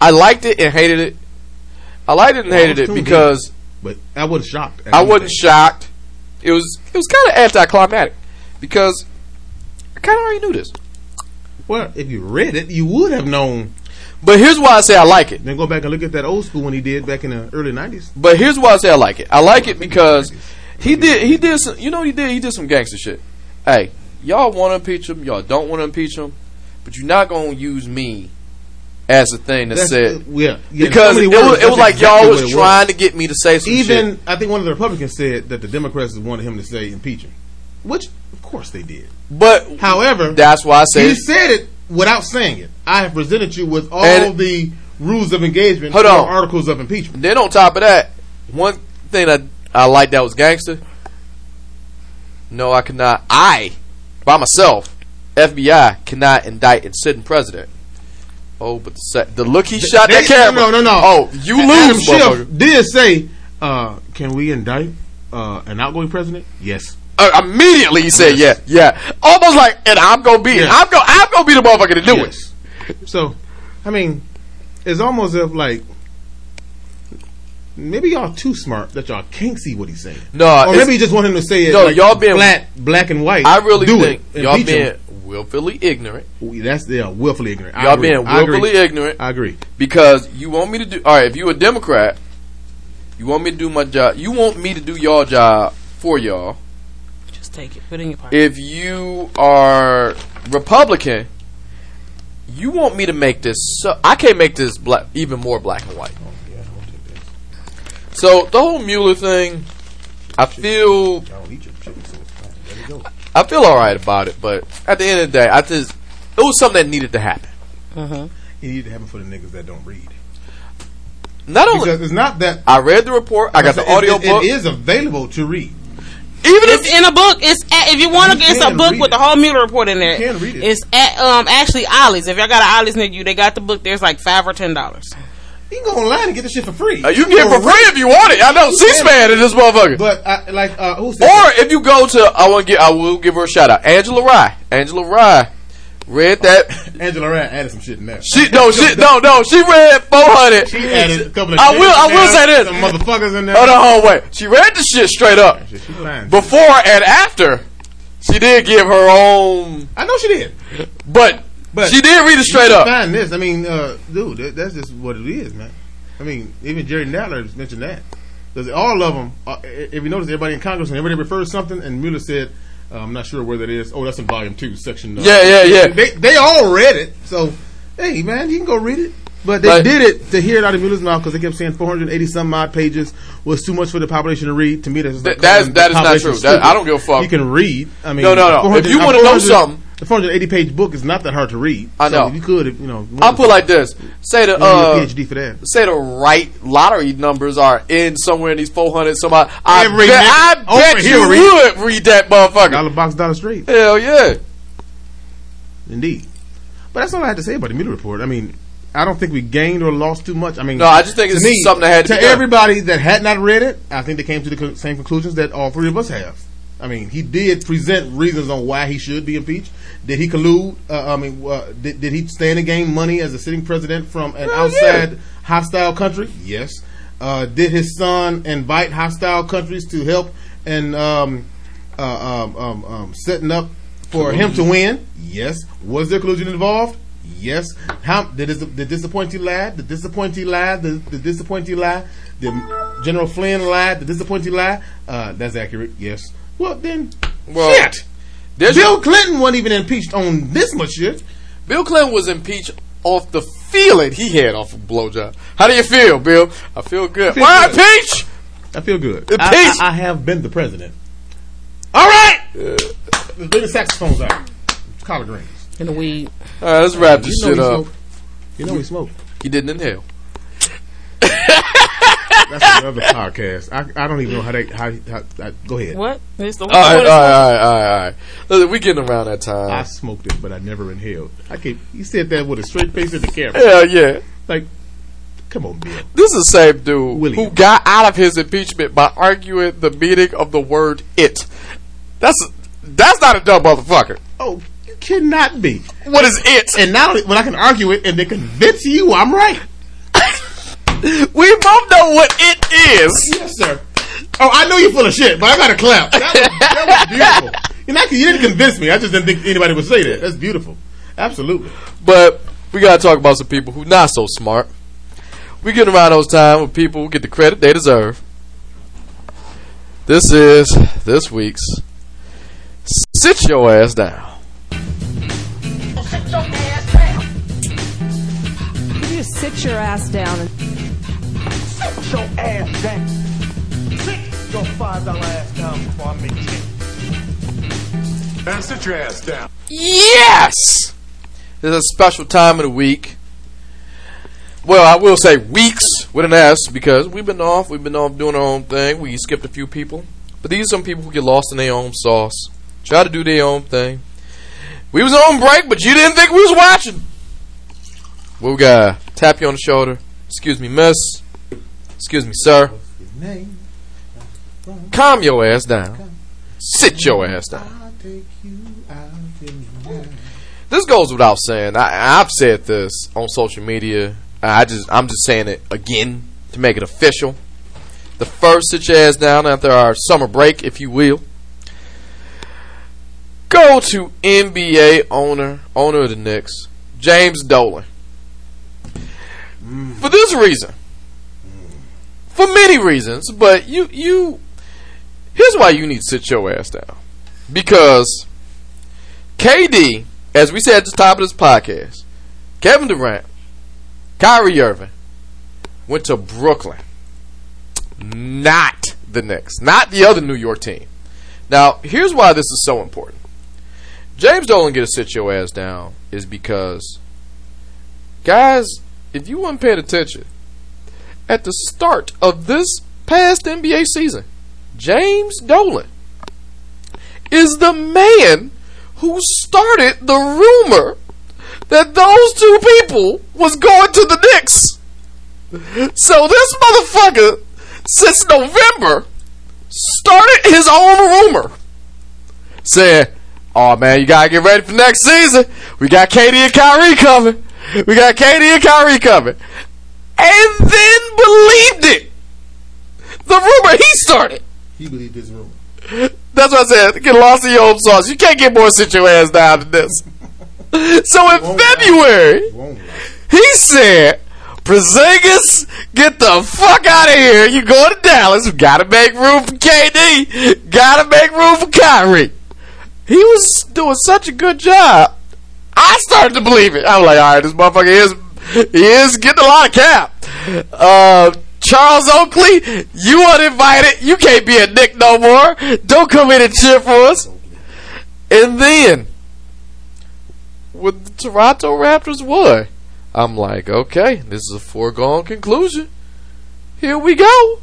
I liked it and hated it. I liked it and Well, hated it tuned in. because But I was shocked. I anything. wasn't shocked. It was. It was kind of anticlimactic because I kind of already knew this. Well, if you read it, you would have known. But here's why I say I like it. Then go back and look at that old school when he did back in the early '90s. But here's why I say I like it. I like it because he did. He did some. You know he did? He did some gangster shit. Hey, y'all want to impeach him? Y'all don't want to impeach him? But you're not gonna use me as a thing that That's- said yeah, yeah, because so it was, it was like exactly y'all was trying to get me to say some Even shit. I think one of the Republicans said that the Democrats wanted him to say impeach him, which of course they did. But However, that's why I said he said it without saying it. I have presented you with all And- the rules of engagement Hold on. articles of impeachment. Then on top of that, one thing that I like that was gangster. No, I cannot. I, by myself, FBI cannot indict a sitting president. Oh, but the, the look he shot They- that camera. No, no, no. Oh, you Adam lose, Schiff did say, uh, "Can we indict uh, an outgoing president?" Yes. Uh, immediately he said, "Yeah, yeah." Almost like, and I'm gonna be. I'm gonna, I'm gonna be the motherfucker to do it. So, I mean, it's almost as if like maybe y'all too smart that y'all can't see what he's saying. No, or maybe you just want him to say it. No, like, y'all being- flat, black and white. I really do think y'all being him. Willfully ignorant. That's yeah, willfully ignorant. Y'all agree. being I willfully ignorant. I agree. because you want me to do all right if you a democrat you want me to do my job you want me to do your job for y'all Just take it. Put it in your pocket. if you are republican you want me to make this so i can't make this black even more black and white so the whole mueller thing i feel i feel all right about it but at the end of the day i just it was something that needed to happen It needed to happen for the niggas that don't read. not only Because it's not that. i read the report i got the audio it- book It is available to read. even if in a book. It's at, if you want to, You it's a book with it. the whole Mueller report in there. You can read it. It's at um actually Ollie's. If y'all got an Ollie's near you, they got the book. There's like five or ten dollars. You can go online and get this shit for free. Uh, you can get it for free if you want it. I know C-SPAN in this motherfucker. But I, like, uh, who said? or if you go to, I want to get, I will give her a shout out. Angela Rye. Angela Rye read that. [LAUGHS] Angela Rand added some shit in there. She no, she no, no. She read four hundred. She added a couple of. I will, I will say this. Some motherfuckers in there. Hold on, hold wait. She read the shit straight up. Shit. Before and after, she did give her own, I know she did. but, But she did read it straight up. Find this. I mean, uh, dude, that, that's just what it is, man. I mean, even Jerry Nadler mentioned that. Because all of them, uh, if you notice, everybody in Congress and everybody refers to something, and Mueller said, uh, I'm not sure where that is. Oh, that's in volume two, section. Uh, Yeah, yeah, yeah. They they all read it, so hey, man, you can go read it. But they But- did it to hear it out of Mueller's mouth because they kept saying 480 some odd pages was too much for the population to read. To me, that's like that is that is that the is not true. That- I don't give a fuck. You can read. I mean, No, no, no. If you wanna know something- the 480 page book is not that hard to read. I know. So you could, if, you know. I'll put it like this. Say the, uh, PhD for that. say the right lottery numbers are in somewhere in these 400 some odd. I Every bet, I bet you read- would read that motherfucker. Dollar box, dollar straight. Hell yeah. Indeed. But that's all I had to say about the Mueller report. I mean, I don't think we gained or lost too much. I mean, No, I just think to it's something that had to done. everybody that had not read it, I think they came to the same conclusions that all three of us have. I mean, he did present reasons on why he should be impeached. Did he collude? Uh, I mean, uh, did, did he stand to gain money as a sitting president from an Hell outside hostile country? Yes. Uh, did his son invite hostile countries to help and um, uh, um, um, um, setting up for him to win? Yes. Was there collusion involved? Yes. How did this, the disappointee lie? The disappointee lie? The, the disappointee lie? The General Flynn lied? The disappointee lie? Uh, that's accurate. Yes. Well then, Well, shit. There's Bill Clinton wasn't even impeached on this much shit. Bill Clinton was impeached off the feeling he had off of blowjob. How do you feel, Bill? I feel good. feel Why good. impeach? I feel good. Impeach. I, I, I have been the president. All right. Uh, let's bring the saxophones out. Collard greens. In the weed. All right, let's wrap this shit up. smoke. You know we smoke. He didn't inhale. That's another podcast. I, I don't even know how they how, how, how go ahead. What? It's the All right, all right, all right, all right, all right. Listen, we getting around that time. I smoked it, but I never inhaled. I can't. You said that with a straight face at the camera. Hell yeah. Like, come on, Bill. This is the same dude William. who got out of his impeachment by arguing the meaning of the word "it." That's that's not a dumb motherfucker. Oh, you cannot be. What is it? And now when I can argue it and they convince you I'm right. We both know what it is. Yes, sir. Oh, I know you're full of shit, but I got to clap. That was, that was beautiful. You, know, you didn't convince me. I just didn't think anybody would say that. That's beautiful. Absolutely. But we gotta talk about some people who not so smart. We get around those times when people get the credit they deserve. This is this week's Sit Your Ass Down. Sit your ass down and Sit your ass down. Sit your five dollar ass down before I make ten. Man, sit your ass down. Yes! This is a special time of the week. Well, I will say weeks with an S because we've been off. We've been off doing our own thing. We skipped a few people. But these are some people who get lost in their own sauce. Try to do their own thing. We was on break, but you didn't think we was watching. Well, we got tap you on the shoulder. Excuse me, miss. Excuse me, sir. Calm your ass down. Sit your ass down. This goes without saying. I, I've said this on social media. I just, I'm just saying it again to make it official. The first sit your ass down after our summer break, if you will. Go to NBA owner, owner of the Knicks, James Dolan. For this reason, for many reasons, but you, you, here's why you need to sit your ass down. Because KD, as we said at the top of this podcast, Kevin Durant, Kyrie Irving went to Brooklyn, not the Knicks, not the other New York team. Now, here's why this is so important. James Dolan get to sit your ass down is because, guys, if you weren't paying attention, at the start of this past NBA season, James Dolan is the man who started the rumor that those two people was going to the Knicks. So this motherfucker, since November, started his own rumor, saying, "Oh man, you gotta get ready for next season. We got KD and Kyrie coming. We got KD and Kyrie coming," and then believed it. The rumor he started. He believed his rumor. That's what I said. Get lost in your own sauce. You can't get more sit your ass down than this. [LAUGHS] So in February, he said, Porzingis, get the fuck out of here. You go to Dallas. We gotta make room for KD. Gotta make room for Kyrie. He was doing such a good job. I started to believe it. I was like, all right, this motherfucker is, he is getting a lot of cap. Uh, Charles Oakley, you uninvited. You can't be a Knick no more. Don't come in and cheer for us. And then, with the Toronto Raptors won, I'm like, okay, this is a foregone conclusion. Here we go.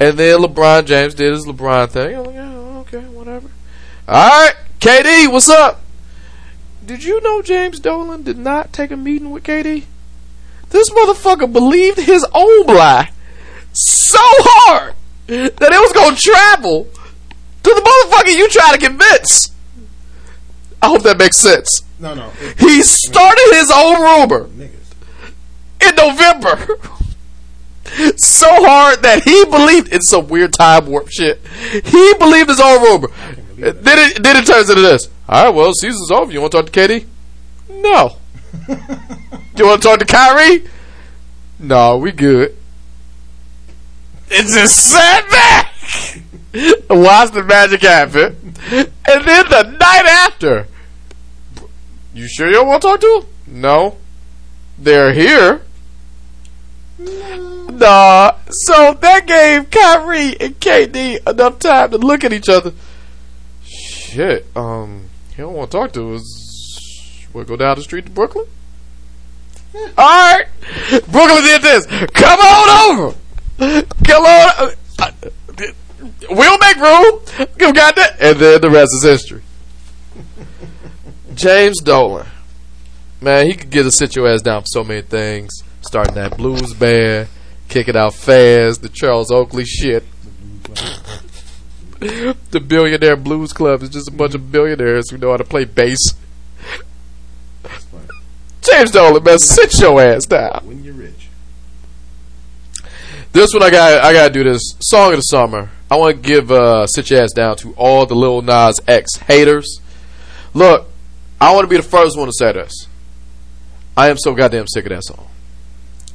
And then LeBron James did his LeBron thing. I'm like, oh, okay, whatever. All right, KD, what's up? Did you know James Dolan did not take a meeting with KD? This motherfucker believed his own lie so hard that it was gonna travel to the motherfucker you try to convince. I hope that makes sense. No, no. It, He started his own rumor niggas. in November. [LAUGHS] so hard that he believed in some weird time warp shit. He believed his own rumor. Then it, then it turns into this. All right, well, season's over. You want to talk to KD? No. [LAUGHS] you want to talk to Kyrie? No, we good. It's a setback. Watch the magic happen. And then the night after, you sure you don't want to talk to him? No. They're here. Nah. So that gave Kyrie and KD enough time to look at each other. Shit. Um, he don't want to talk to us. We'll go down the street to Brooklyn. All right. Brooklyn did this. Come on over. Come on. We'll make room. You got that? And then the rest is history. James Dolan. Man, he could get a sit your ass down for so many things. Starting that blues band, kicking out fast, the Charles Oakley shit. [LAUGHS] the Billionaire Blues Club is just a bunch of billionaires who know how to play bass. James Dolan, man, sit your ass down. When you're rich. This one I got I gotta do this. Song of the summer. I wanna give uh sit your ass down to all the Lil Nas X haters. Look, I wanna be the first one to say this. I am so goddamn sick of that song.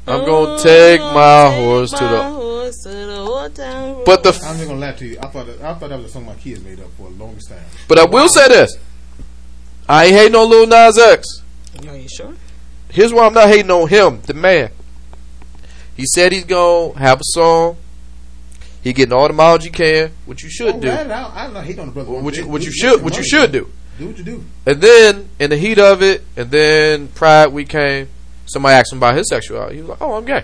I'm gonna take my horse to the But the I'm not gonna lie to you. I thought that, I thought that was a song my kids made up for a longest time. but I will say this. I ain't hating on Lil Nas X. Are you sure? here's why I'm not hating on him, the man. He said he's gonna have a song. He getting all the mileage he can, which you should Oh, do. rat it out. I'm not hating on the brother. What you what you should what you money, should do. Do what you do. And then in the heat of it, and then Pride Week came, somebody asked him about his sexuality. He was like, "Oh, I'm gay."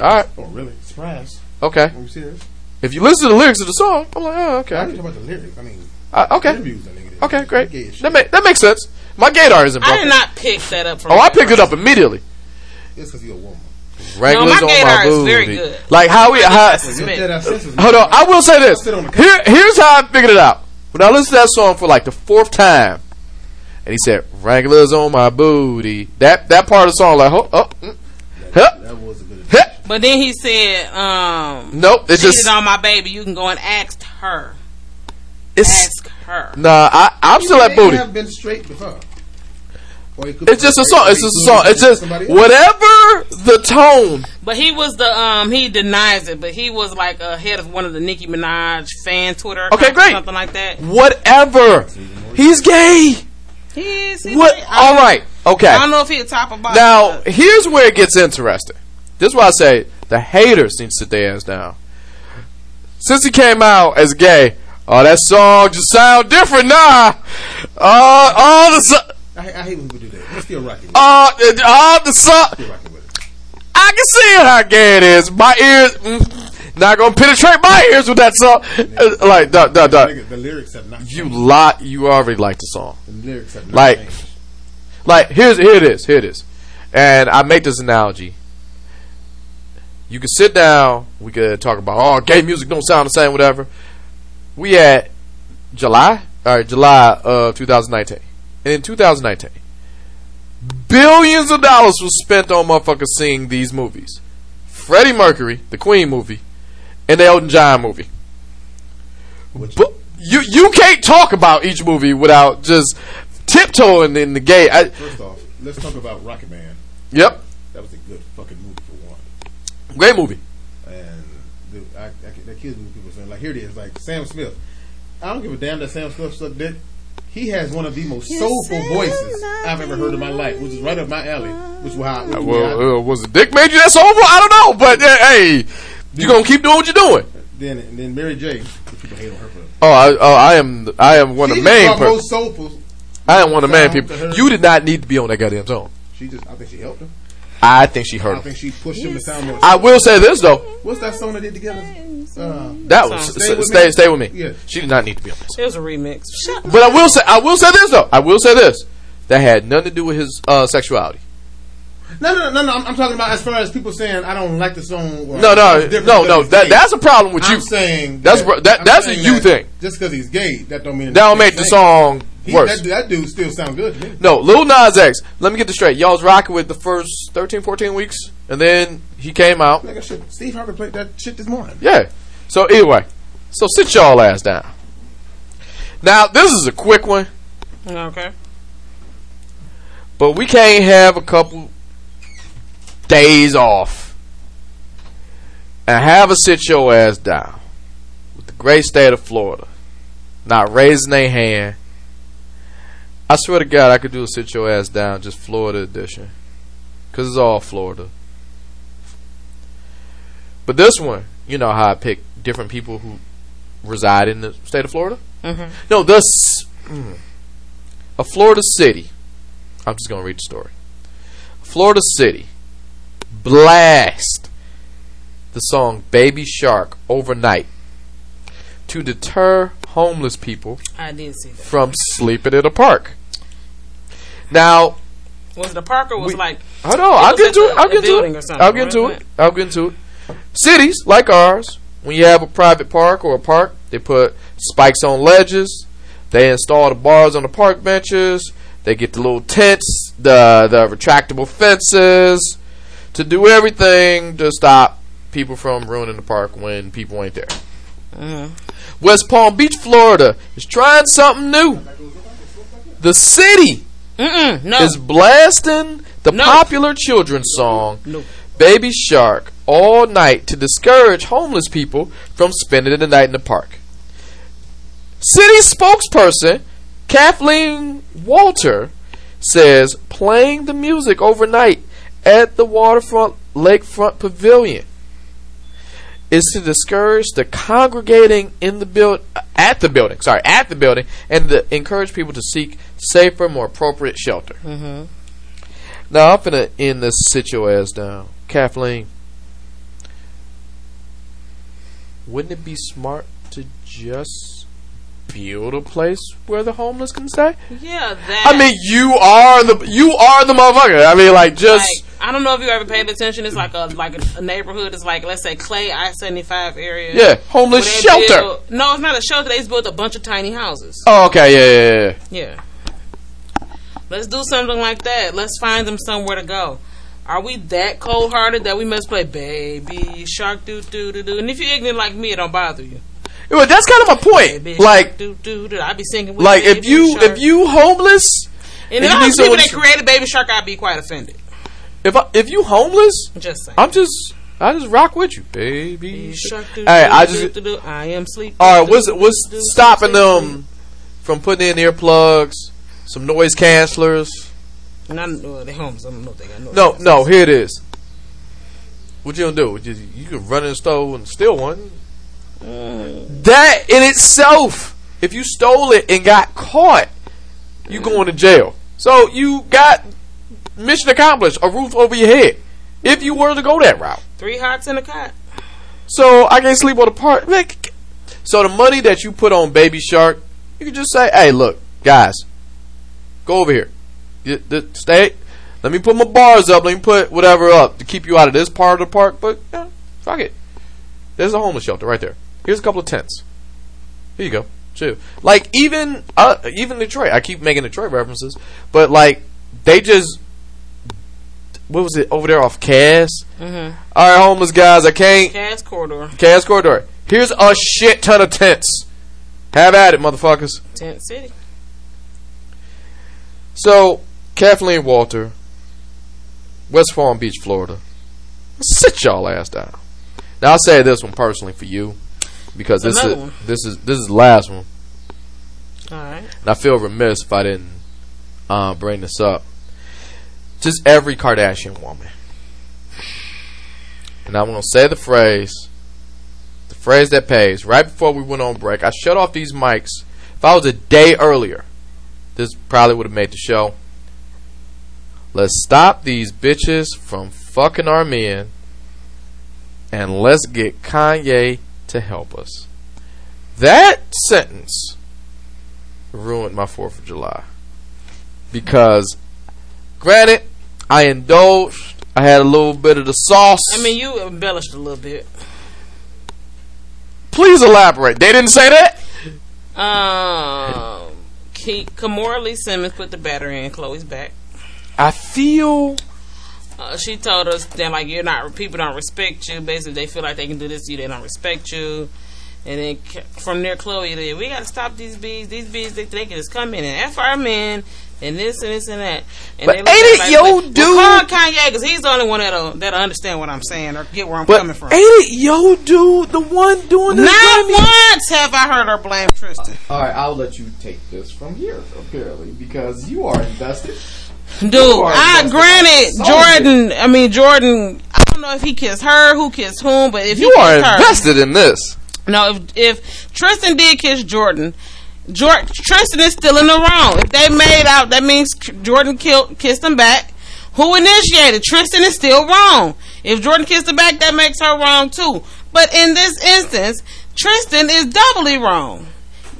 All right, Oh, really? Surprise. okay. Are you serious? If you listen to the lyrics of the song, I'm like, "Oh, okay. I okay, didn't talk about the lyrics. I mean, uh, okay, interviews that nigga did. okay, great. He gay as shit. That make, that makes sense. My gaydar isn't I broken. did not pick that up from. Oh, I him. picked it up immediately. It's because you're a woman. Wranglers No, my on gaydar my is booty. very good. Like how we how. That's Your Smith. Jedi senses, Hold on, I will say this. Sit on the Here, here's how I figured it out. When I listened to that song for like the fourth time, and he said "Wranglers on my booty," that that part of the song, like, oh, oh mm, huh, That was a good. huh. But then he said, um, nope, it's cheated just on my baby. You can go and ask her. it's Ask her. nah. I I'm still at He booty. have been straight with her. Or It's just a song. It's just a song. It's just whatever the tone. But he was the um he denies it, but he was like a head of one of the Nicki Minaj fan Twitter Okay, great. something like that. Whatever. He's gay. He is. He What? like- I All don't- right. Okay. I don't know if he a top or bottom. Now, here's where it gets interesting. This is why I say the haters need to sit their ass down. Since he came out as gay, oh, that song just sound different now. Uh, all the so- I, I hate when people do that. I'm still rocking with it. uh, all the song. Still rocking with it. I can see it how gay it is. My ears mm, not gonna penetrate my ears with that song. Uh, Like, duh, duh, duh. The lyrics have not. You lot. You already like the song. The lyrics have not Like- changed. like here's here it is here it is and i make this analogy you could sit down. We could talk about oh gay music don't sound the same whatever. We at july all right july of 2019 and in 2019 billions of dollars was spent on motherfuckers seeing these movies. Freddie mercury the queen movie and the elton john movie. Which- but you you can't talk about each movie without just tiptoeing in the gay I, First off, let's talk about Rocket Man. Yep, That was a good fucking movie. Great movie. And dude, I, I, that kills me when people saying like, here it is, like Sam Smith. I don't give a damn that Sam Smith sucked dick. He has one of the most soulful voices I've ever heard in my life, which is right up my alley. Which was how. Which is why I- Well, uh, was it Dick made you that soulful? I don't know, but uh, hey, you gonna keep doing what you're doing. then and then Mary J. People hate on her for. Oh, I, oh, I am, I am one of the main. the Per- most soulful. I am one of the main people. You did not need to be on that goddamn song. She just, I think she helped him. I think she hurt I him. think she pushed him to sound more. I will say this though, What's that song they did together? Uh, that was Stay stay, With stay, Me? stay with me. Yeah. She did not need to be on this. it was a remix. Shut But I will say, I will say this though. I will say this. That had nothing to do with his uh, sexuality. no, no, no, no. I'm, I'm talking about as far as people saying I don't like the song. Or No, no, it's different no, no. he's That gay." that's a problem with you. I'm you. saying That's br- that- I'm that's a you that thing. Just because he's gay, that don't mean That don't make the song He- worse. That, that dude still sound good to. No, Lil Nas X. Let me get this straight. Y'all was rocking with the first 13, 14 weeks, and then he came out. Like I should. Steve Harvey played that shit this morning. Yeah. So anyway, so sit y'all ass down. Now this is a quick one, Okay. but we can't have a couple days off and have a sit your ass down with the great state of Florida, not raising their hand. I swear to God, I could do a sit your ass down just Florida edition, cause it's all Florida. But this one, you know how I pick different people who reside in the state of Florida. Mhm. No, this mm, a Florida city. I'm just gonna read the story. Florida city blast the song "Baby Shark" overnight to deter homeless people I did see that. from sleeping in a park. Now, Was the a park or was We- like I know. I'll get the- it. I'll get or it. I'll get into wasn't it. I'll get into it. Cities like ours, when you have a private park or a park, they put spikes on ledges. They install the bars on the park benches. They get the little tents, the the retractable fences, to do everything to stop people from ruining the park when people ain't there. Mm-hmm. West Palm Beach, Florida, is trying something new. The city Mm-mm, no. is blasting the No. popular children's song No. Baby Shark all night to discourage homeless people from spending the night in the park. City spokesperson Kathleen Walter says playing the music overnight at the waterfront lakefront pavilion is to discourage the congregating in the build at the building. Sorry, at the building, and to encourage people to seek safer, more appropriate shelter. Mm-hmm. Now I'm gonna end this situation down, Kathleen. Wouldn't it be smart to just build a place where the homeless can stay? Yeah, that. I mean, you are the you are the motherfucker. I mean, like just like, I don't know if you ever paid attention. It's like a like a, a neighborhood. It's like let's say Clay I seventy five area. yeah, homeless shelter. build- no, it's not a shelter. They just built a bunch of tiny houses. Oh, okay, yeah, yeah, yeah. Yeah. Let's do something like that. Let's find them somewhere to go. Are we that cold hearted that we must play baby shark doo doo doo doo? And if you're ignorant like me, it don't bother you. Well, that's kind of my Baby point. Like, doo doo doo. I be singing. With like if you Shark. if you homeless, and if I was people that created baby shark, I'd be quite offended. if I, if you homeless, Just saying. I'm just I just rock with you, baby. Baby shark doo Hey, I just. I am sleeping. all right. What's what's stopping them from putting in earplugs, some noise cancelers? Not uh, they homes. I don't know if they got no. No, no. Here it is. What you gonna do? You, you can run in the store and steal one. That in itself, if you stole it and got caught, you going to jail. So you got mission accomplished, a roof over your head. If you were to go that route, Three hots in a cot. so I can't sleep on the park. Man, c- c- So the money that you put on Baby Shark, you can just say, "Hey, look, guys, go over here. You, stay. Let me put my bars up. Let me put whatever up to keep you out of this part of the park. But yeah, fuck it. There's a homeless shelter right there. Here's a couple of tents. Here you go. Chill. Like even uh, even Detroit. I keep making Detroit references, but like they just what was it over there off Cass? Mm-hmm. All right, homeless guys. I can't. Cass corridor. Cass corridor. Here's a shit ton of tents. Have at it, motherfuckers. Tent City. So, Kathleen Walter, West Palm Beach, Florida. Sit y'all ass down. Now I'll say this one personally for you, because this Another is one. this is this is the last one, All right. and I feel remiss if I didn't uh, bring this up. Just every Kardashian woman, and I'm gonna say the phrase, the phrase that pays. Right before we went on break, I shut off these mics. If I was a day earlier, this probably would have made the show. Let's stop these bitches from fucking our men and let's get Kanye to help us. That sentence ruined my 4th of July. Because, granted, I indulged. I had a little bit of the sauce. I mean, you embellished a little bit. Please elaborate. They didn't say that? Um, Ke- Kimora Lee Simmons put the battery in Khloe's back. I feel. Uh, she told us that like you're not people don't respect you. Basically, they feel like they can do this to you. They don't respect you. And then from there, Chloe, they, we got to stop these bees. These bees, they, they can just come in and F our men and this and this and that. And But they look ain't at it like, yo like, dude- Well, call Kanye because he's the only one that'll that'll understand what I'm saying or get where I'm But coming from. ain't it yo dude the one doing this? Not Grammy? once have I heard her blame Tristan. All right, I'll let you take this from here, apparently, because you are invested. Dude, are I invested granted so Jordan. I mean Jordan. I don't know if he kissed her, who kissed whom, but if You he are kissed her, invested in this. no. If if Tristan did kiss Jordan, Jordan Tristan is still in the wrong. If they made out, that means Jordan killed kissed him back. Who initiated? Tristan is still wrong. If Jordan kissed her back, that makes her wrong too. But in this instance, Tristan is doubly wrong.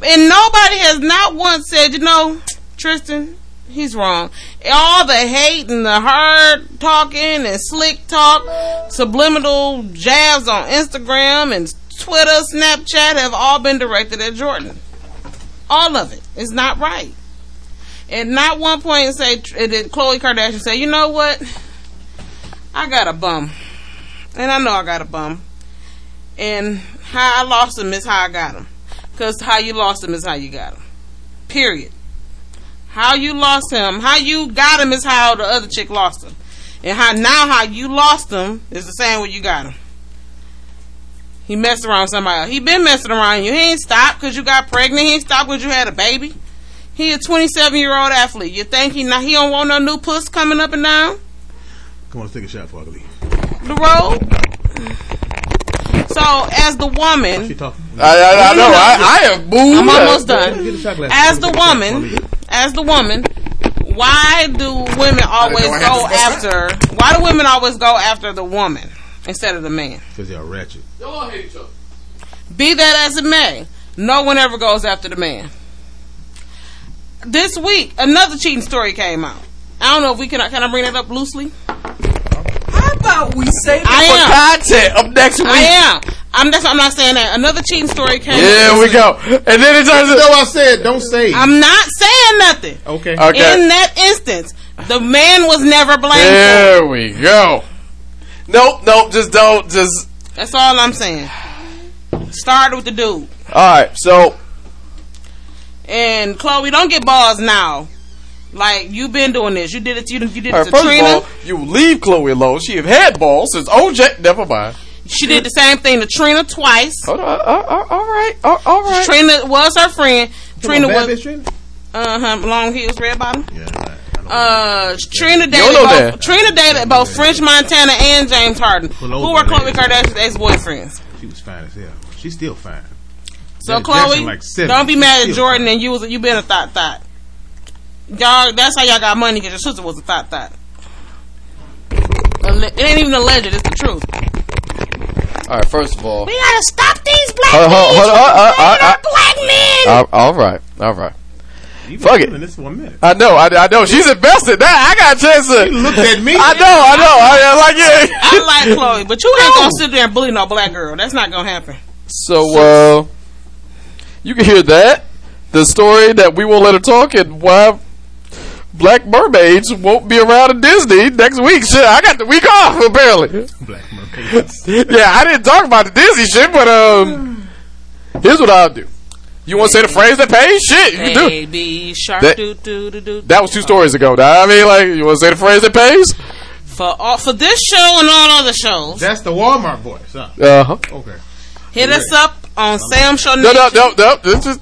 And nobody has not once said, you know, Tristan, he's wrong. All the hate and the hard talking and slick talk, subliminal jabs on Instagram and Twitter, Snapchat have all been directed at Jordan. All of it. It's not right. And not one point say did Khloe Kardashian say, you know what? I got a bum. And I know I got a bum. And how I lost him is how I got him. Because how you lost him is how you got him. Period. How you lost him, how you got him is how the other chick lost him. And how now how you lost him is the same way you got him. He messed around with somebody else. He been messing around you. He ain't stopped because you got pregnant. He ain't stopped because you had a baby. He a 27 year old athlete. You think he not? He don't want no new puss coming up and down Come on, let's take a shot before I leave. the road. So as the woman, She talking. I, I, I know. I, I have moved. I'm almost done. Get a shot glass. As the Take a shot before I woman, as the woman, why do women always go after? Why do women always go after the woman instead of the man? Because they're ratchet. Be that as it may, no one ever goes after the man. This week, another cheating story came out. I don't know if we can. Can I bring that up loosely? How about we save it I for am. content of next week? I am. I'm. That's. I'm not saying that. Another cheating story came. Here out. we go. And then it turns No, into. I said don't say. I'm not saying nothing. okay. Okay. In that instance, the man was never blamed. for. There we go. Nope, nope. Just don't. Just. That's all I'm saying. Start with the dude. All right. So And Khloe, don't get balls now. Like you've been doing this. You did it. You, you did All it right, to first Trina. of all, you leave Khloe alone. She have had balls since OJ. Never mind. she did the same thing to Trina twice. Hold on. Uh, uh, all right. Uh, all right. Trina was her friend. Trina on, was Trina? uh huh long heels, red bottom. Yeah, right. I know. Uh, Trina You dated both. that. Trina dated both French Montana and James Harden, who over, were Khloe. Kardashian's ex boyfriends. she was fine as hell. She's still fine. So Janet Khloe, like don't be She's mad at Jordan fine. and you was you been a thought thought. Y'all, that's how y'all got money because your sister was a thought thought. It ain't even alleged; it's the truth. All right. First of all. We gotta stop these black Hold on, men. hold on, from uh, uh, playing uh, our black men. all- all right. All right. You been Fuck it. doing This for a minute. I know. I, I know. She's invested. Now I got a chance to. Looked at me. I know. I know. I, I like it. I like [LAUGHS] Khloe, but you ain't gonna sit there and bully no black girl. That's not gonna happen. So, uh, you can hear that. The story that we won't let her talk and why Black Mermaids won't be around at Disney next week. Shit, I got the week off, apparently. Black mermaids. [LAUGHS] yeah, I didn't talk about the Disney shit, but, um, here's what I'll do. You want to say the phrase that pays? Shit, you do it. A B shark That- doo doo doo doo. That was two stories ago. I mean, like, you want to say the phrase that pays? for all, for this show and all other shows. That's the Walmart voice, huh? Uh huh. Okay. Hit us up on Sam Show. No, no, no, no. This is,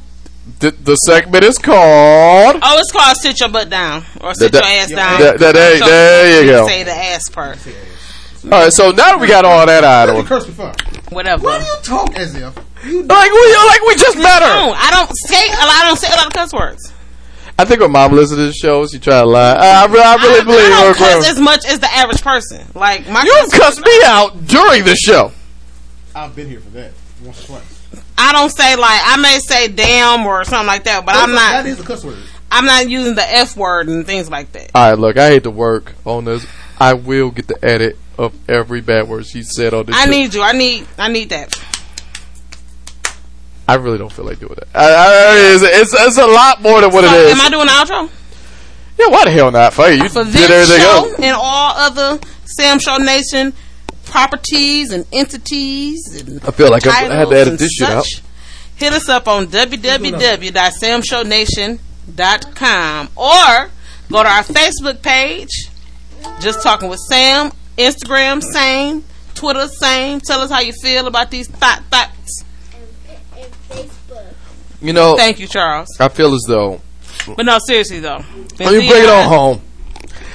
the, the segment is called. Oh, it's called sit your butt down or sit That- your ass down. that- that- there- So, there you go. Say the ass part. All right, so now that we got all that out of You the cursed. Whatever. Why do you talk as if you Like we like we just met her. No, I don't say a lot. I don't say a lot of cuss words. I think when mom listens to this show, she try to lie. I, I, really- I really I, believe I her. don't cuss grandma. as much as the average person. Like my You cuss words- cussed me out during the show. I've been here for that. Once or twice. I don't say like I may say damn or something like that, but I'm That not. is a cuss word. I'm not using the f word and things like that. All right, look, I hate to work on this. I will get the edit of every bad word she said on this. I show. need you. I need. I need that. I really don't feel like doing it. I, I, it's, it's, it's a lot more than what So, it is. am I doing the outro yeah, why the hell not? Fuck you. You for did this everything show else. and all other Sam Show Nation properties and entities and I feel like I had to edit this shit out. Hit us up on www.samshownation.com or go to our Facebook page. Just talking with Sam. Instagram same. Twitter same. Tell us how you feel about these thought thoughts. And, and Facebook. You know, Thank you, Charles. I feel as though. But no, seriously though. Let me bring it on home.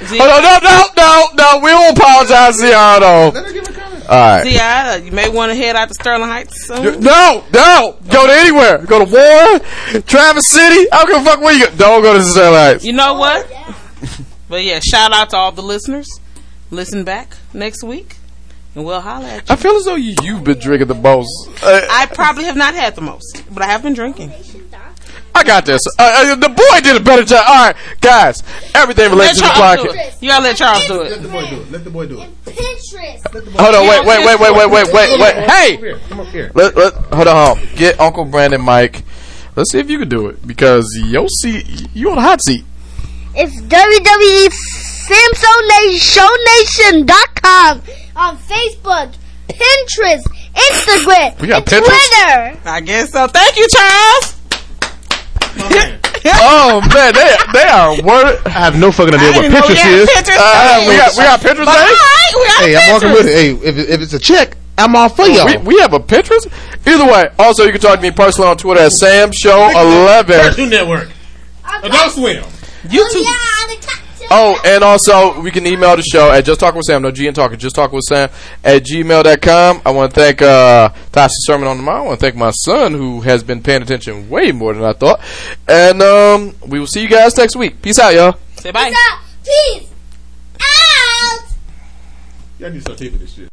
Z- Oh, no, no, no, no, no. We won't apologize to y'all, though. Let her give a comment. All right. Ziada, you may want to head out to Sterling Heights soon. No, no. Go to anywhere. Go to Warren, Traverse City. I don't give a fuck where you go. Don't go to Sterling Heights. You know oh, what? But yeah, shout out to all the listeners. Listen back next week, and we'll holler at you. I feel as though you, you've been drinking the most. Uh, I probably have not had the most, but I have been drinking. I got this. Uh, uh, the boy did a better job. All right, guys. Everything related Let to the Charles do podcast. You gotta let Charles do it. Let the boy do it. Let the boy do it. Pinterest. Hold on. Wait, wait, wait, wait, wait, wait, wait, wait. Come Hey. up here. Come up here. Let, let, hold on. Get Uncle Brandon Mike. Let's see if you can do it because your seat, you on the hot seat. It's www.samshownation.com on Facebook, Pinterest, Instagram, We got and Pinterest? Twitter. I guess so. Thank you, Charles. [LAUGHS] Oh man, they they are word. I have no fucking idea what didn't we Pinterest is. Pinterest Uh, we got we got Pinterest. But eh? right, we got Hey, I'm walking with it. Hey, if, if it's a check, I'm all for y'all. We, we have a Pinterest. Either way, also you can talk to me personally on Twitter at Sam Show Eleven. Cartoon Network. Adult Swim. YouTube. Oh, yeah, the cocktail. Oh, and also we can email the show at just talk with Sam. No G and talking. Just talk with Sam at gmail.com. I want to thank uh, Tasha Sermon on the Mind. I want to thank my son who has been paying attention way more than I thought. And um, we will see you guys next week. Peace out, y'all. Say bye. Peace out. Y'all need to start taping this shit.